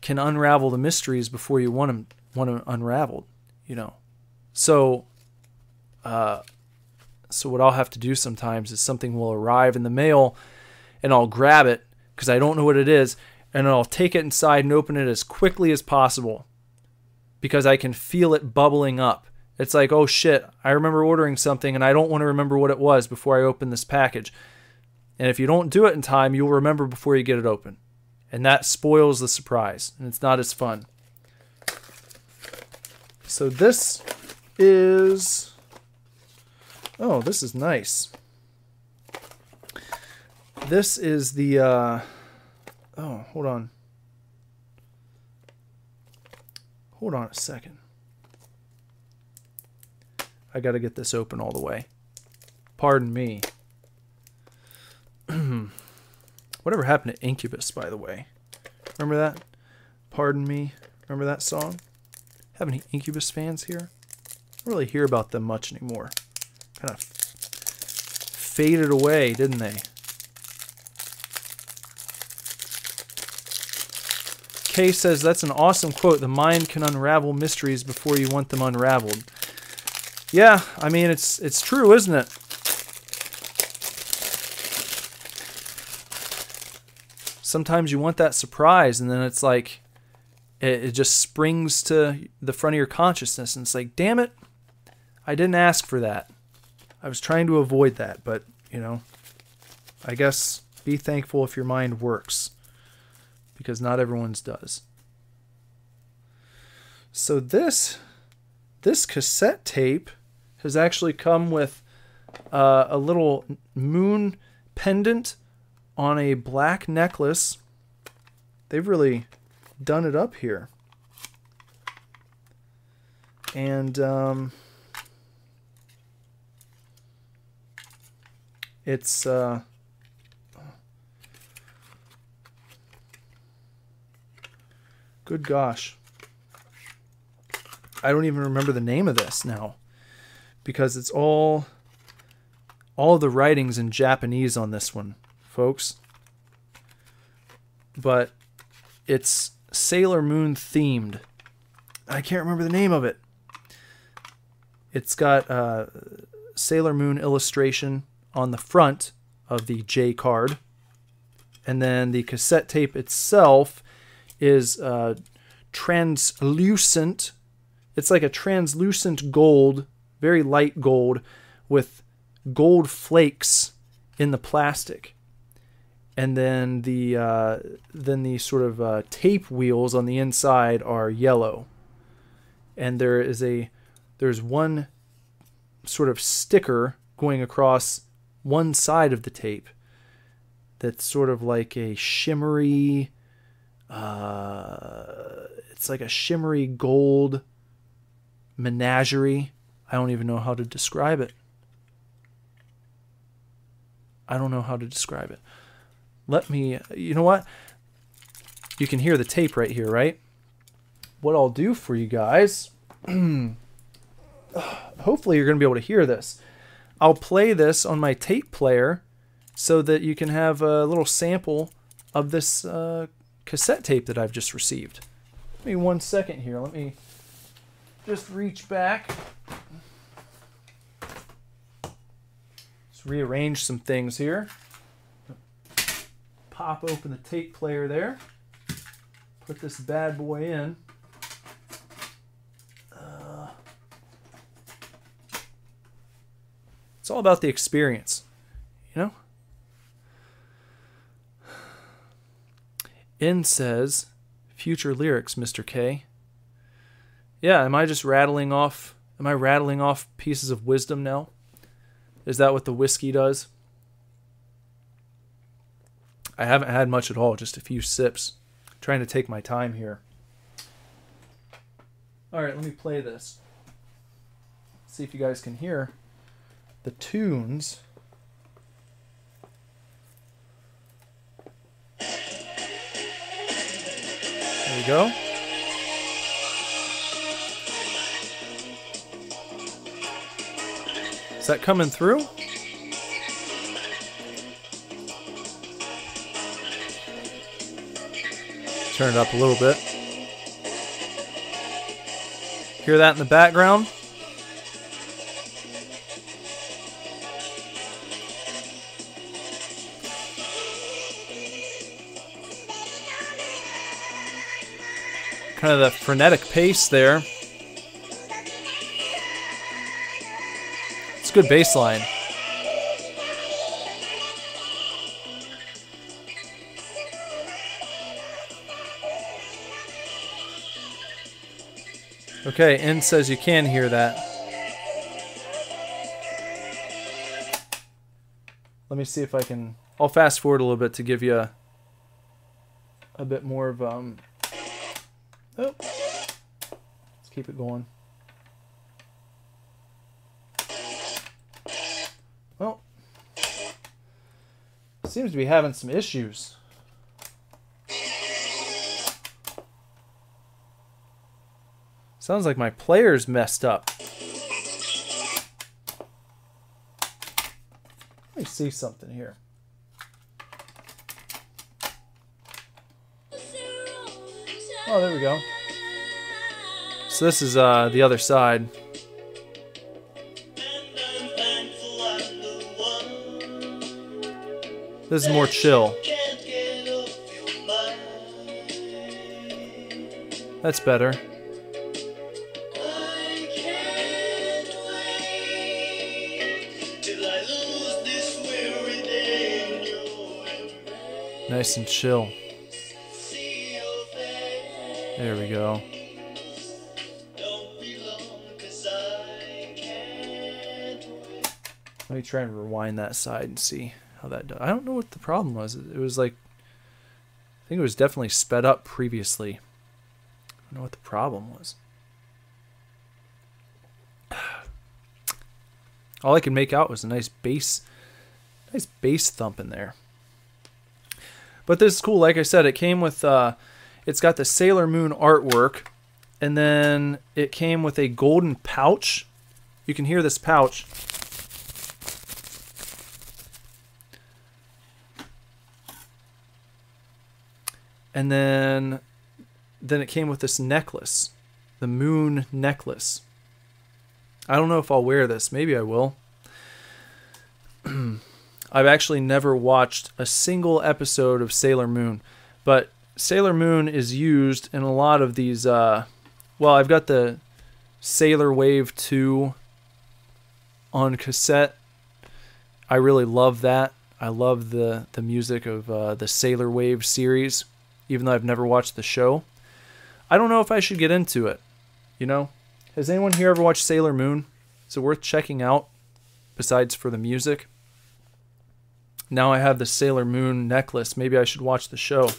can unravel the mysteries before you want them, want them unraveled, you know. So, uh, so what I'll have to do sometimes is something will arrive in the mail and I'll grab it because I don't know what it is and I'll take it inside and open it as quickly as possible because I can feel it bubbling up. It's like, oh shit, I remember ordering something and I don't want to remember what it was before I open this package. And if you don't do it in time, you'll remember before you get it open. And that spoils the surprise and it's not as fun. So this is Oh, this is nice. This is the uh Oh, hold on. Hold on a second. I got to get this open all the way. Pardon me. Whatever happened to Incubus, by the way? Remember that? Pardon me. Remember that song? Have any Incubus fans here? I don't really hear about them much anymore. Kind of faded away, didn't they? Kay says that's an awesome quote. The mind can unravel mysteries before you want them unraveled. Yeah, I mean it's it's true, isn't it? Sometimes you want that surprise and then it's like it, it just springs to the front of your consciousness and it's like, damn it, I didn't ask for that. I was trying to avoid that, but you know, I guess be thankful if your mind works because not everyone's does. So this this cassette tape has actually come with uh, a little moon pendant on a black necklace. They've really done it up here. And um, it's uh, Good gosh. I don't even remember the name of this now because it's all all the writings in Japanese on this one, folks. But it's Sailor Moon themed. I can't remember the name of it. It's got uh, Sailor Moon illustration on the front of the J card. And then the cassette tape itself is uh, translucent. It's like a translucent gold, very light gold, with gold flakes in the plastic. And then the uh, then the sort of uh, tape wheels on the inside are yellow. And there is a there's one sort of sticker going across one side of the tape that's sort of like a shimmery uh, it's like a shimmery gold menagerie. I don't even know how to describe it. I don't know how to describe it. Let me, you know what? You can hear the tape right here, right? What I'll do for you guys, hopefully you're going to be able to hear this. I'll play this on my tape player so that you can have a little sample of this uh, cassette tape that I've just received. Give me one second here. Let me just reach back. Just rearrange some things here. Pop open the tape player there. Put this bad boy in. Uh, it's all about the experience, you know? In says, future lyrics, Mr. K. Yeah, am I just rattling off am I rattling off pieces of wisdom now? Is that what the whiskey does? I haven't had much at all, just a few sips. I'm trying to take my time here. All right, let me play this. See if you guys can hear the tunes. There we go. That coming through? Turn it up a little bit. Hear that in the background? Kind of the frenetic pace there. It's a good bass line. Okay, N says you can hear that. Let me see if I can. I'll fast forward a little bit to give you a, a bit more of um. Oh, let's keep it going. Seems to be having some issues. Sounds like my player's messed up. Let me see something here. Oh, there we go. So this is uh, the other side. This is more chill. That's better. Nice and chill. There we go. Let me try and rewind that side and see how that does. I don't know what the problem was. It was like, I think it was definitely sped up previously. I don't know what the problem was. All I could make out was a nice bass, nice bass thump in there. But this is cool. Like I said, it came with, uh, it's got the Sailor Moon artwork, and then it came with a golden pouch. You can hear this pouch. And then, then it came with this necklace, the moon necklace. I don't know if I'll wear this. Maybe I will. I've actually never watched a single episode of Sailor Moon, but Sailor Moon is used in a lot of these. Uh, well, I've got the Sailor Wave 2 on cassette. I really love that. I love the, the music of uh, the Sailor Wave series, even though I've never watched the show. I don't know if I should get into it. You know? Has anyone here ever watched Sailor Moon? Is it worth checking out besides for the music? Now I have the Sailor Moon necklace. Maybe I should watch the show.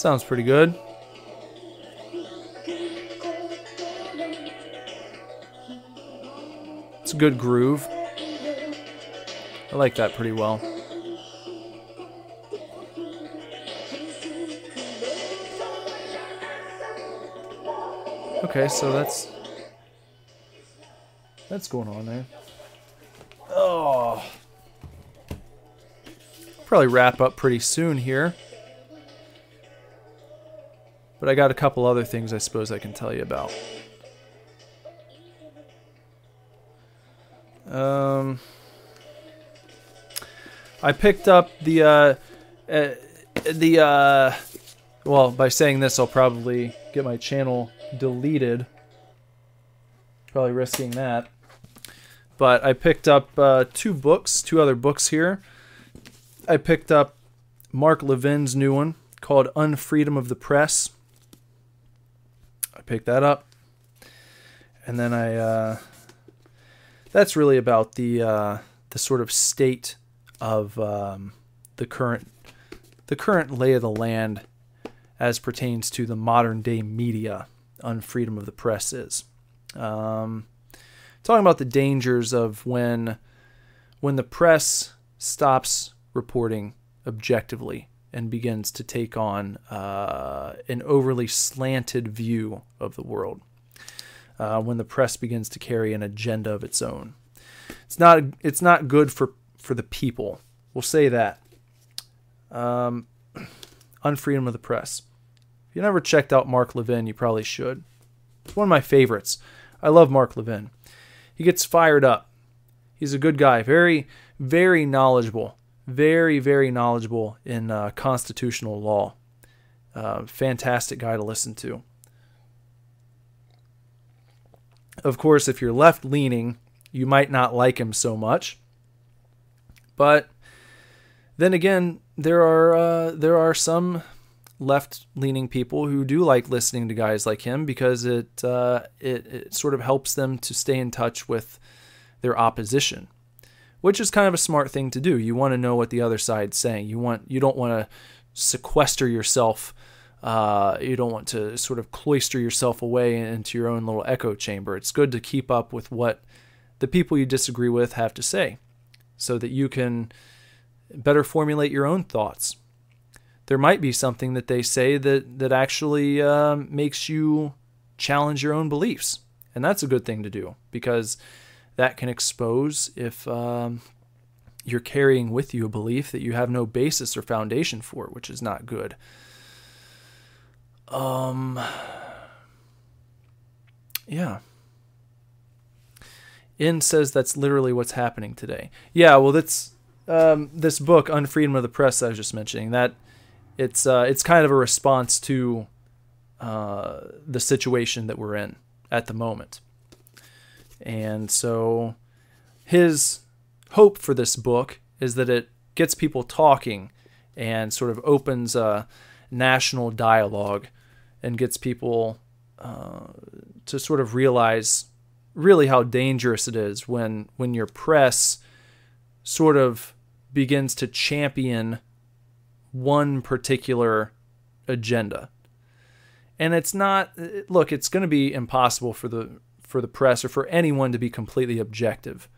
Sounds pretty good. It's a good groove. I like that pretty well. Okay, so that's that's going on there. Oh. Probably wrap up pretty soon here. But I got a couple other things I suppose I can tell you about. Um, I picked up the uh, uh, the uh, well by saying this I'll probably get my channel deleted. Probably risking that. But I picked up uh, two books, two other books here. I picked up Mark Levin's new one called Unfreedom of the Press. I picked that up. And then I uh, that's really about the uh, the sort of state of um, the current the current lay of the land as pertains to the modern day media on freedom of the press is. Um, talking about the dangers of when when the press stops reporting objectively and begins to take on uh, an overly slanted view of the world. Uh, when the press begins to carry an agenda of its own, it's not it's not good for for the people. We'll say that. Um, unfreedom of the press. If you never checked out Mark Levin, you probably should. It's one of my favorites. I love Mark Levin. He gets fired up. He's a good guy, very, very knowledgeable, very, very knowledgeable in uh, constitutional law. Uh, fantastic guy to listen to. Of course, if you're left leaning, you might not like him so much. But then again, there are uh, there are some left leaning people who do like listening to guys like him because it, uh, it, it sort of helps them to stay in touch with their opposition, which is kind of a smart thing to do. You want to know what the other side's saying. You want you don't want to sequester yourself. Uh, you don't want to sort of cloister yourself away into your own little echo chamber. It's good to keep up with what the people you disagree with have to say so that you can better formulate your own thoughts there might be something that they say that that actually uh, makes you challenge your own beliefs, and that's a good thing to do because that can expose if um, you're carrying with you a belief that you have no basis or foundation for, which is not good. Um, yeah. In says that's literally what's happening today. Yeah, well, that's um, this book, Unfreedom of the Press, I was just mentioning. That it's uh, it's kind of a response to uh, the situation that we're in at the moment. And so his hope for this book is that it gets people talking and sort of opens a national dialogue and gets people uh, to sort of realize really how dangerous it is when when your press sort of begins to champion one particular agenda. And it's not look, it's going to be impossible for the for the press or for anyone to be completely objective.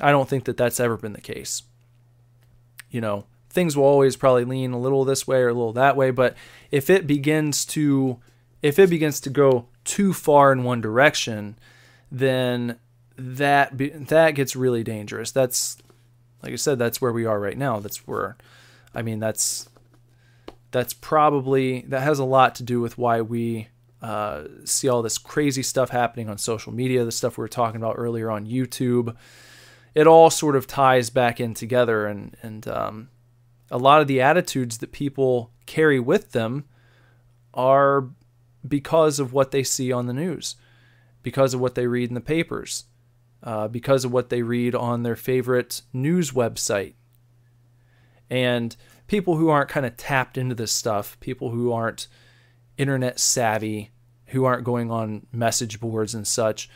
I don't think that that's ever been the case. You know, things will always probably lean a little this way or a little that way, but if it begins to if it begins to go too far in one direction, then that be, that gets really dangerous. That's like I said, that's where we are right now. That's where I mean, that's that's probably that has a lot to do with why we uh, see all this crazy stuff happening on social media, the stuff we were talking about earlier on YouTube. It all sort of ties back in together, and and um, a lot of the attitudes that people carry with them are because of what they see on the news, because of what they read in the papers, uh, because of what they read on their favorite news website. And people who aren't kind of tapped into this stuff, people who aren't internet savvy, who aren't going on message boards and such,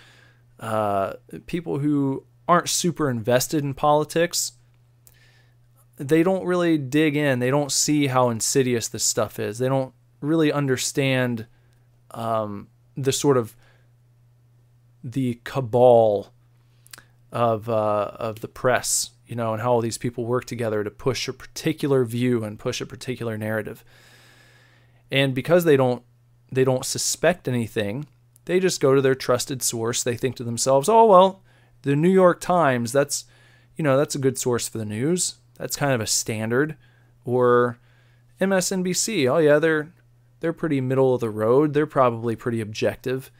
uh, people who aren't super invested in politics, they don't really dig in. They don't see how insidious this stuff is. They don't really understand um, the sort of the cabal of uh, of the press, you know, and how all these people work together to push a particular view and push a particular narrative. And because they don't they don't suspect anything, they just go to their trusted source. They think to themselves, "Oh well, the New York Times, that's you know, that's a good source for the news. That's kind of a standard." Or MSNBC, "Oh yeah, they're they're pretty middle of the road. They're probably pretty objective."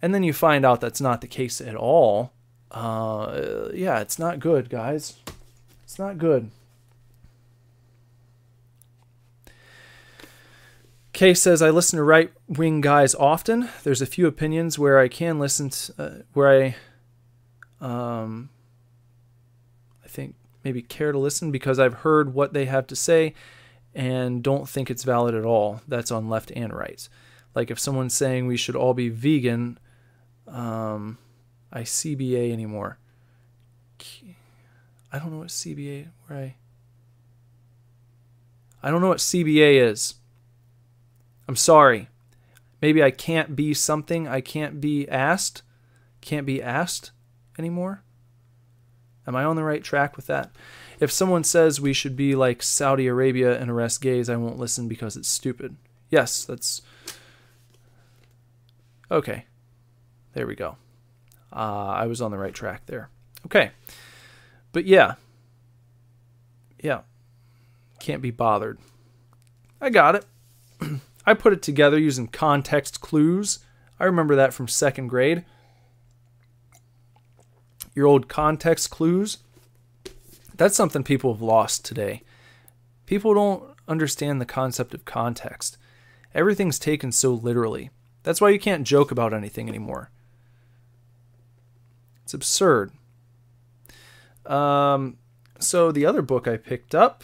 And then you find out that's not the case at all. Uh, yeah, it's not good, guys. It's not good. Kay says I listen to right wing guys often. There's a few opinions where I can listen to, uh, where I, um, I think maybe care to listen because I've heard what they have to say, and don't think it's valid at all. That's on left and right. Like if someone's saying we should all be vegan, um, I CBA anymore. I don't know what CBA where I I don't know what CBA is. I'm sorry. Maybe I can't be something I can't be asked. Can't be asked anymore. Am I on the right track with that? If someone says we should be like Saudi Arabia and arrest gays, I won't listen because it's stupid. Yes, that's okay. There we go. Uh, I was on the right track there. Okay. But yeah. Yeah. Can't be bothered. I got it. I put it together using context clues. I remember that from second grade. Your old context clues. That's something people have lost today. People don't understand the concept of context. Everything's taken so literally. That's why you can't joke about anything anymore. It's absurd. Um, so the other book I picked up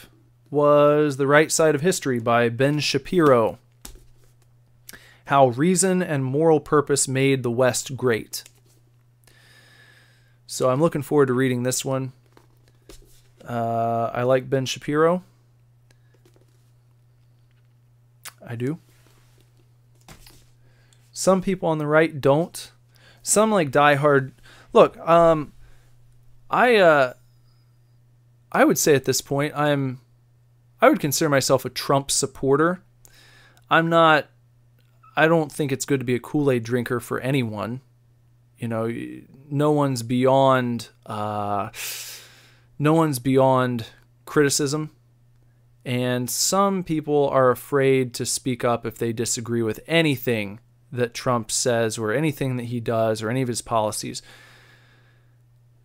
was The Right Side of History by Ben Shapiro. How Reason and Moral Purpose Made the West Great. So I'm looking forward to reading this one. Uh, I like Ben Shapiro. I do. Some people on the right don't. Some like diehard Look, um, I uh, I would say at this point I'm I would consider myself a Trump supporter. I'm not. I don't think it's good to be a Kool Aid drinker for anyone. You know, no one's beyond. Uh, no one's beyond criticism. And some people are afraid to speak up if they disagree with anything that Trump says or anything that he does or any of his policies.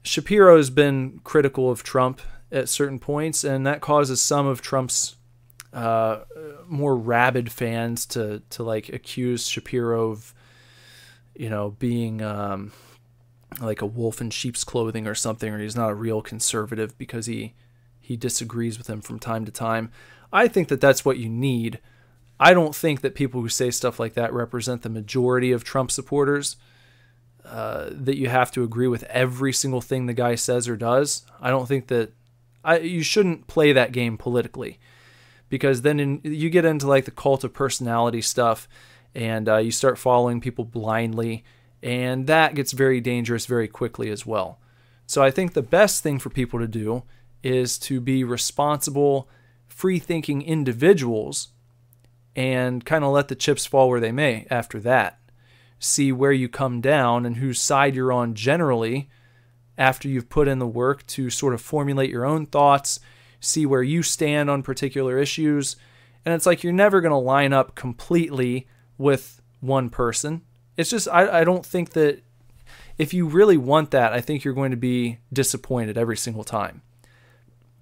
Shapiro has been critical of Trump at certain points, and that causes some of Trump's uh, more rabid fans to to like accuse Shapiro of, you know, being um, like a wolf in sheep's clothing or something, or he's not a real conservative because he he disagrees with him from time to time. I think that that's what you need. I don't think that people who say stuff like that represent the majority of Trump supporters. Uh, that you have to agree with every single thing the guy says or does. I don't think that I you shouldn't play that game politically because then in, you get into like the cult of personality stuff and uh, you start following people blindly and that gets very dangerous very quickly as well. So I think the best thing for people to do is to be responsible, free thinking individuals and kind of let the chips fall where they may after that see where you come down and whose side you're on generally after you've put in the work to sort of formulate your own thoughts, see where you stand on particular issues. And it's like you're never going to line up completely with one person. It's just, I, I don't think that if you really want that, I think you're going to be disappointed every single time.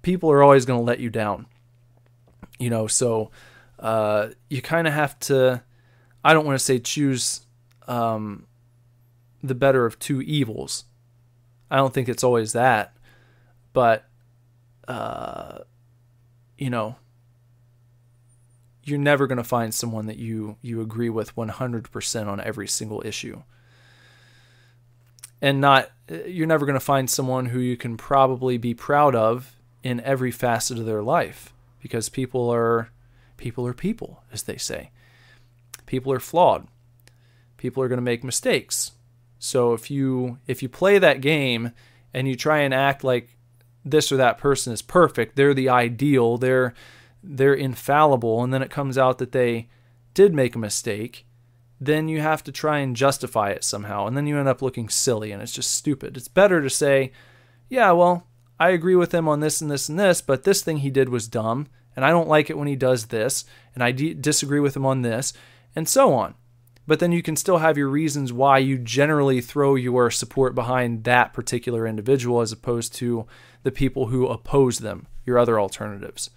People are always going to let you down. You know, so uh, you kind of have to, I don't want to say choose um, the better of two evils. I don't think it's always that, but uh, you know, you're never going to find someone that you you agree with 100% on every single issue. And not you're never going to find someone who you can probably be proud of in every facet of their life because people are people are people as they say. People are flawed. People are going to make mistakes. So if you if you play that game and you try and act like this or that person is perfect. They're the ideal. They're they're infallible. And then it comes out that they did make a mistake. Then you have to try and justify it somehow. And then you end up looking silly and it's just stupid. It's better to say yeah well I agree with him on this and this and this, but this thing he did was dumb, and I don't like it when he does this, and I d- disagree with him on this, and so on. But then you can still have your reasons why you generally throw your support behind that particular individual as opposed to the people who oppose them, your other alternatives.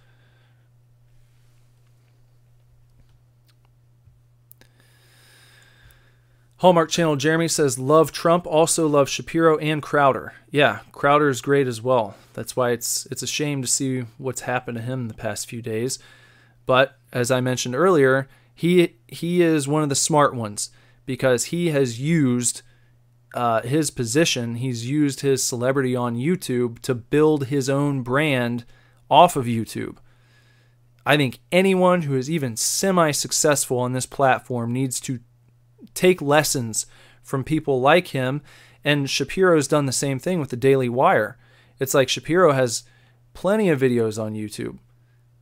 Hallmark Channel Jeremy says, Love Trump, also love Shapiro and Crowder. Yeah, Crowder is great as well. That's why it's it's a shame to see what's happened to him the past few days. But as I mentioned earlier, he he is one of the smart ones because he has used uh, his position, he's used his celebrity on YouTube to build his own brand off of YouTube. I think anyone who is even semi successful on this platform needs to take lessons from people like him. And Shapiro's done the same thing with the Daily Wire. It's like Shapiro has plenty of videos on YouTube,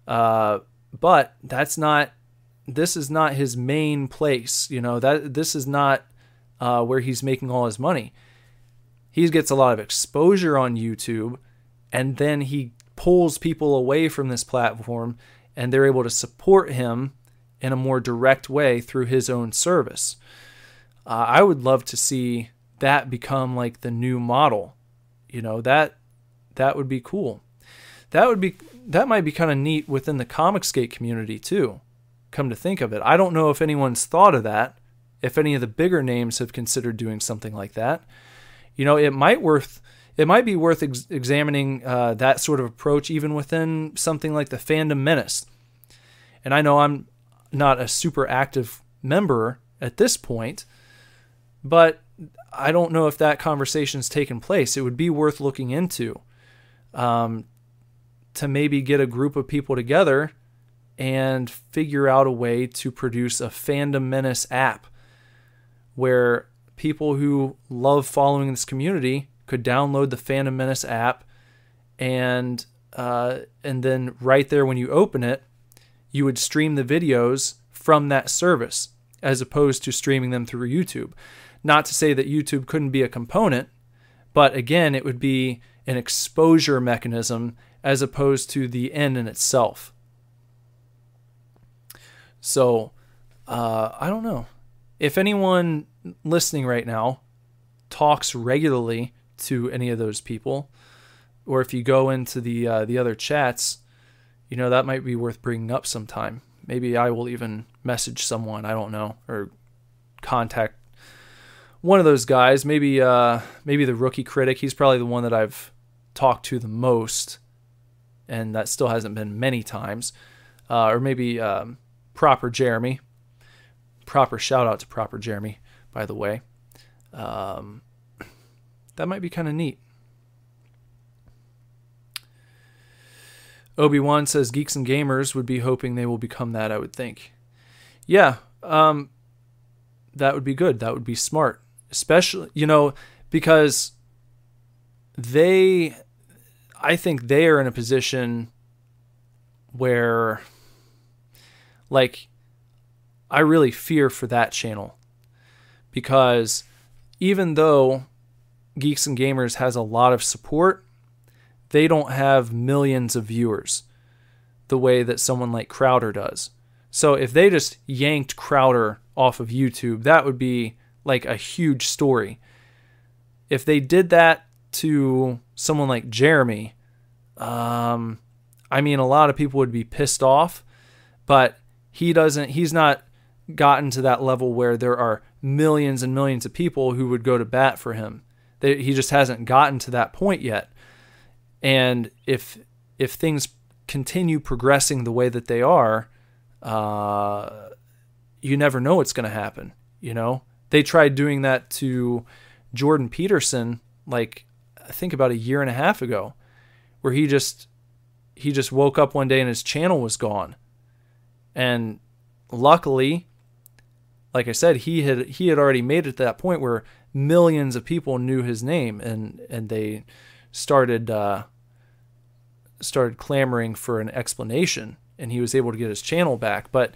uh, but that's not. This is not his main place. You know that this is not uh, where he's making all his money. He gets a lot of exposure on YouTube, and then he pulls people away from this platform, and they're able to support him in a more direct way through his own service. Uh, I would love to see that become like the new model. You know that that would be cool. That would be that might be kind of neat within the Comicsgate community too. Come to think of it, I don't know if anyone's thought of that. If any of the bigger names have considered doing something like that, you know, it might worth it might be worth ex- examining uh, that sort of approach even within something like the fandom menace. And I know I'm not a super active member at this point, but I don't know if that conversation's taken place. It would be worth looking into um, to maybe get a group of people together and figure out a way to produce a fandom menace app where people who love following this community could download the fandom menace app and uh, and then right there when you open it you would stream the videos from that service as opposed to streaming them through YouTube. Not to say that YouTube couldn't be a component, but again, it would be an exposure mechanism as opposed to the end in itself. So, uh, I don't know. If anyone listening right now talks regularly to any of those people, or if you go into the uh, the other chats, you know that might be worth bringing up sometime. Maybe I will even message someone I don't know or contact one of those guys. Maybe uh, maybe the rookie critic. He's probably the one that I've talked to the most, and that still hasn't been many times. Uh, or maybe um, proper Jeremy. Proper shout out to proper Jeremy, by the way. Um, that might be kind of neat. Obi Wan says geeks and gamers would be hoping they will become that. I would think. Yeah, um, that would be good. That would be smart, especially you know because they, I think they are in a position where, like, I really fear for that channel because even though Geeks and Gamers has a lot of support they don't have millions of viewers the way that someone like Crowder does. So if they just yanked Crowder off of YouTube, that would be like a huge story. If they did that to someone like Jeremy, um, I mean, a lot of people would be pissed off, but he doesn't, he's not gotten to that level where there are millions and millions of people who would go to bat for him. They, he just hasn't gotten to that point yet. And if if things continue progressing the way that they are, uh, you never know what's going to happen. You know, they tried doing that to Jordan Peterson, like I think about a year and a half ago, where he just he just woke up one day and his channel was gone. And luckily, like I said, he had he had already made it to that point where millions of people knew his name and and they started uh, started clamoring for an explanation and he was able to get his channel back. But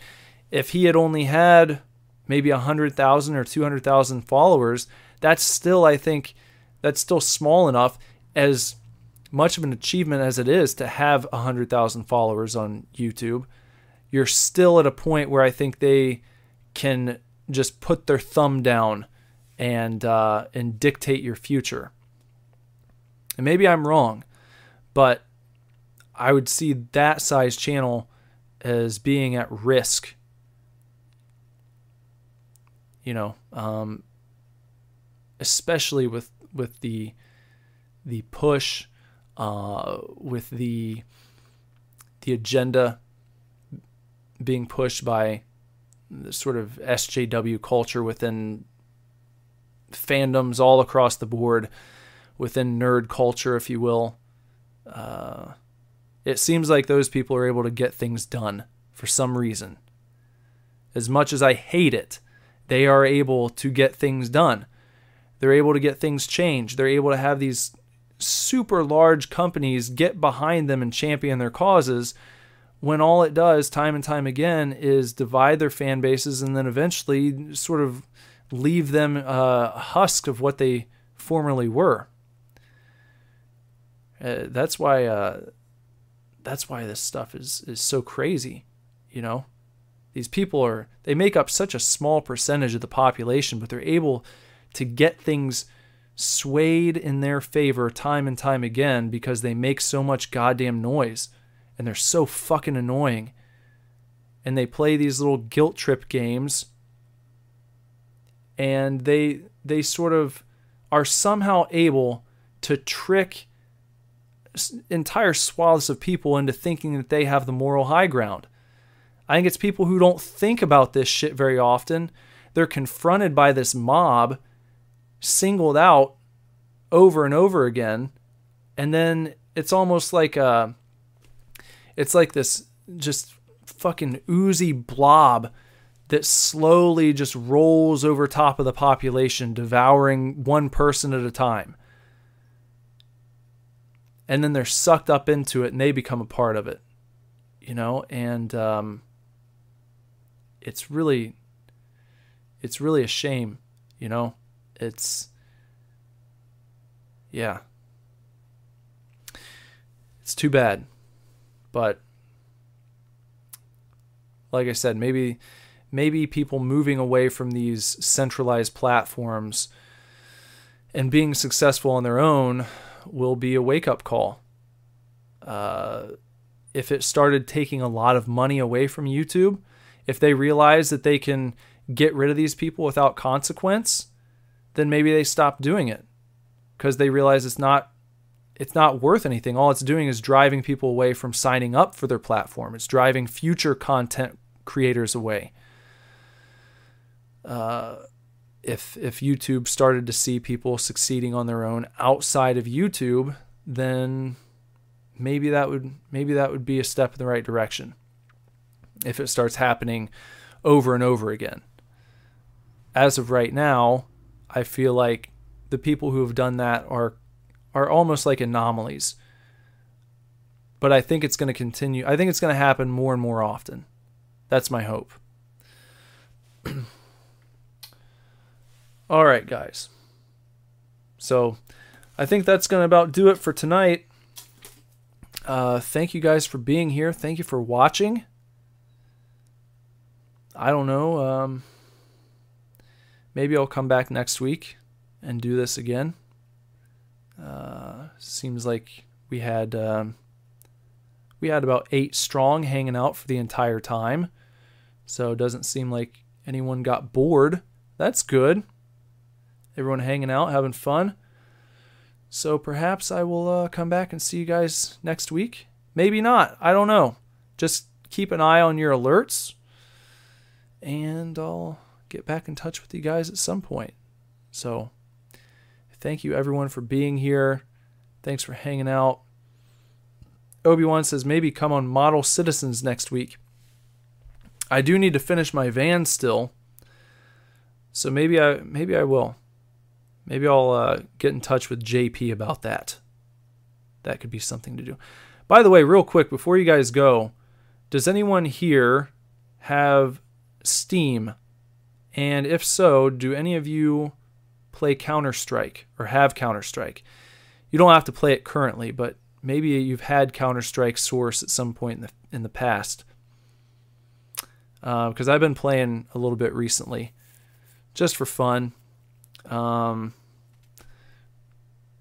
if he had only had maybe 100,000 or 200,000 followers, that's still, I think, that's still small enough as much of an achievement as it is to have 100,000 followers on YouTube. You're still at a point where I think they can just put their thumb down and uh, and dictate your future. And maybe I'm wrong, but I would see that size channel as being at risk. You know, um, especially with with the the push, uh, with the the agenda being pushed by the sort of SJW culture within fandoms all across the board, within nerd culture, if you will. Uh, it seems like those people are able to get things done for some reason. As much as I hate it, they are able to get things done. They're able to get things changed. They're able to have these super large companies get behind them and champion their causes when all it does time and time again is divide their fan bases and then eventually sort of leave them a husk of what they formerly were. Uh, that's why uh, that's why this stuff is is so crazy, you know. These people are they make up such a small percentage of the population, but they're able to get things swayed in their favor time and time again because they make so much goddamn noise and they're so fucking annoying. And they play these little guilt trip games and they they sort of are somehow able to trick entire swaths of people into thinking that they have the moral high ground. I think it's people who don't think about this shit very often. They're confronted by this mob, singled out over and over again, and then it's almost like a it's like this just fucking oozy blob that slowly just rolls over top of the population, devouring one person at a time. And then they're sucked up into it and they become a part of it, you know? And um, it's really, it's really a shame, you know? It's, yeah. It's too bad. But, like I said, maybe maybe people moving away from these centralized platforms and being successful on their own will be a wake up call. Uh, if it started taking a lot of money away from YouTube, if they realize that they can get rid of these people without consequence, then maybe they stop doing it because they realize it's not it's not worth anything. All it's doing is driving people away from signing up for their platform. It's driving future content creators away uh, if if YouTube started to see people succeeding on their own outside of YouTube, then maybe that would maybe that would be a step in the right direction. If it starts happening over and over again. As of right now, I feel like the people who have done that are are almost like anomalies. But I think it's going to continue. I think it's going to happen more and more often. That's my hope. All right, guys. So I think that's going to about do it for tonight. Uh, thank you guys for being here. Thank you for watching. I don't know. Um, maybe I'll come back next week and do this again. Uh, seems like we had um, we had about eight strong hanging out for the entire time, so it doesn't seem like anyone got bored. That's good everyone hanging out, having fun. So perhaps I will uh, come back and see you guys next week. Maybe not. I don't know. Just keep an eye on your alerts, and I'll get back in touch with you guys at some point. So thank you everyone for being here. Thanks for hanging out. Obi Wan says maybe come on Model Citizens next week. I do need to finish my van still, so maybe I maybe I will. Maybe I'll uh, get in touch with JP about that. That could be something to do. By the way, real quick before you guys go, does anyone here have Steam? And if so, do any of you play Counter Strike or have Counter Strike? You don't have to play it currently, but maybe you've had Counter Strike Source at some point in the in the past. Because uh, I've been playing a little bit recently, just for fun. Um,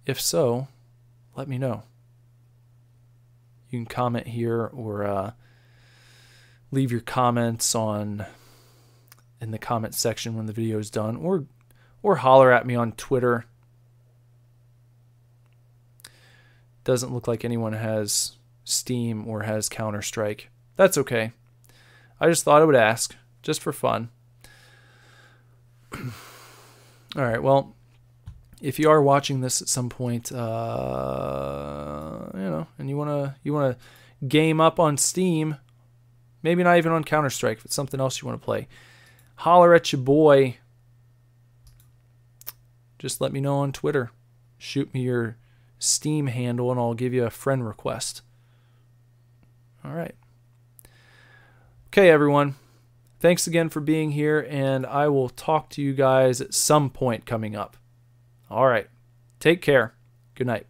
if so, let me know. You can comment here or uh, leave your comments on in the comment section when the video is done, or or holler at me on Twitter. Doesn't look like anyone has Steam or has Counter Strike. That's okay. I just thought I would ask, just for fun. All right, well, if you are watching this at some point, uh, you know, and you wanna you wanna game up on Steam, maybe not even on Counter Strike, it's something else you want to play, holler at your boy. Just let me know on Twitter. Shoot me your Steam handle, and I'll give you a friend request. All right. Okay, everyone. Thanks again for being here, and I will talk to you guys at some point coming up. All right. Take care. Good night.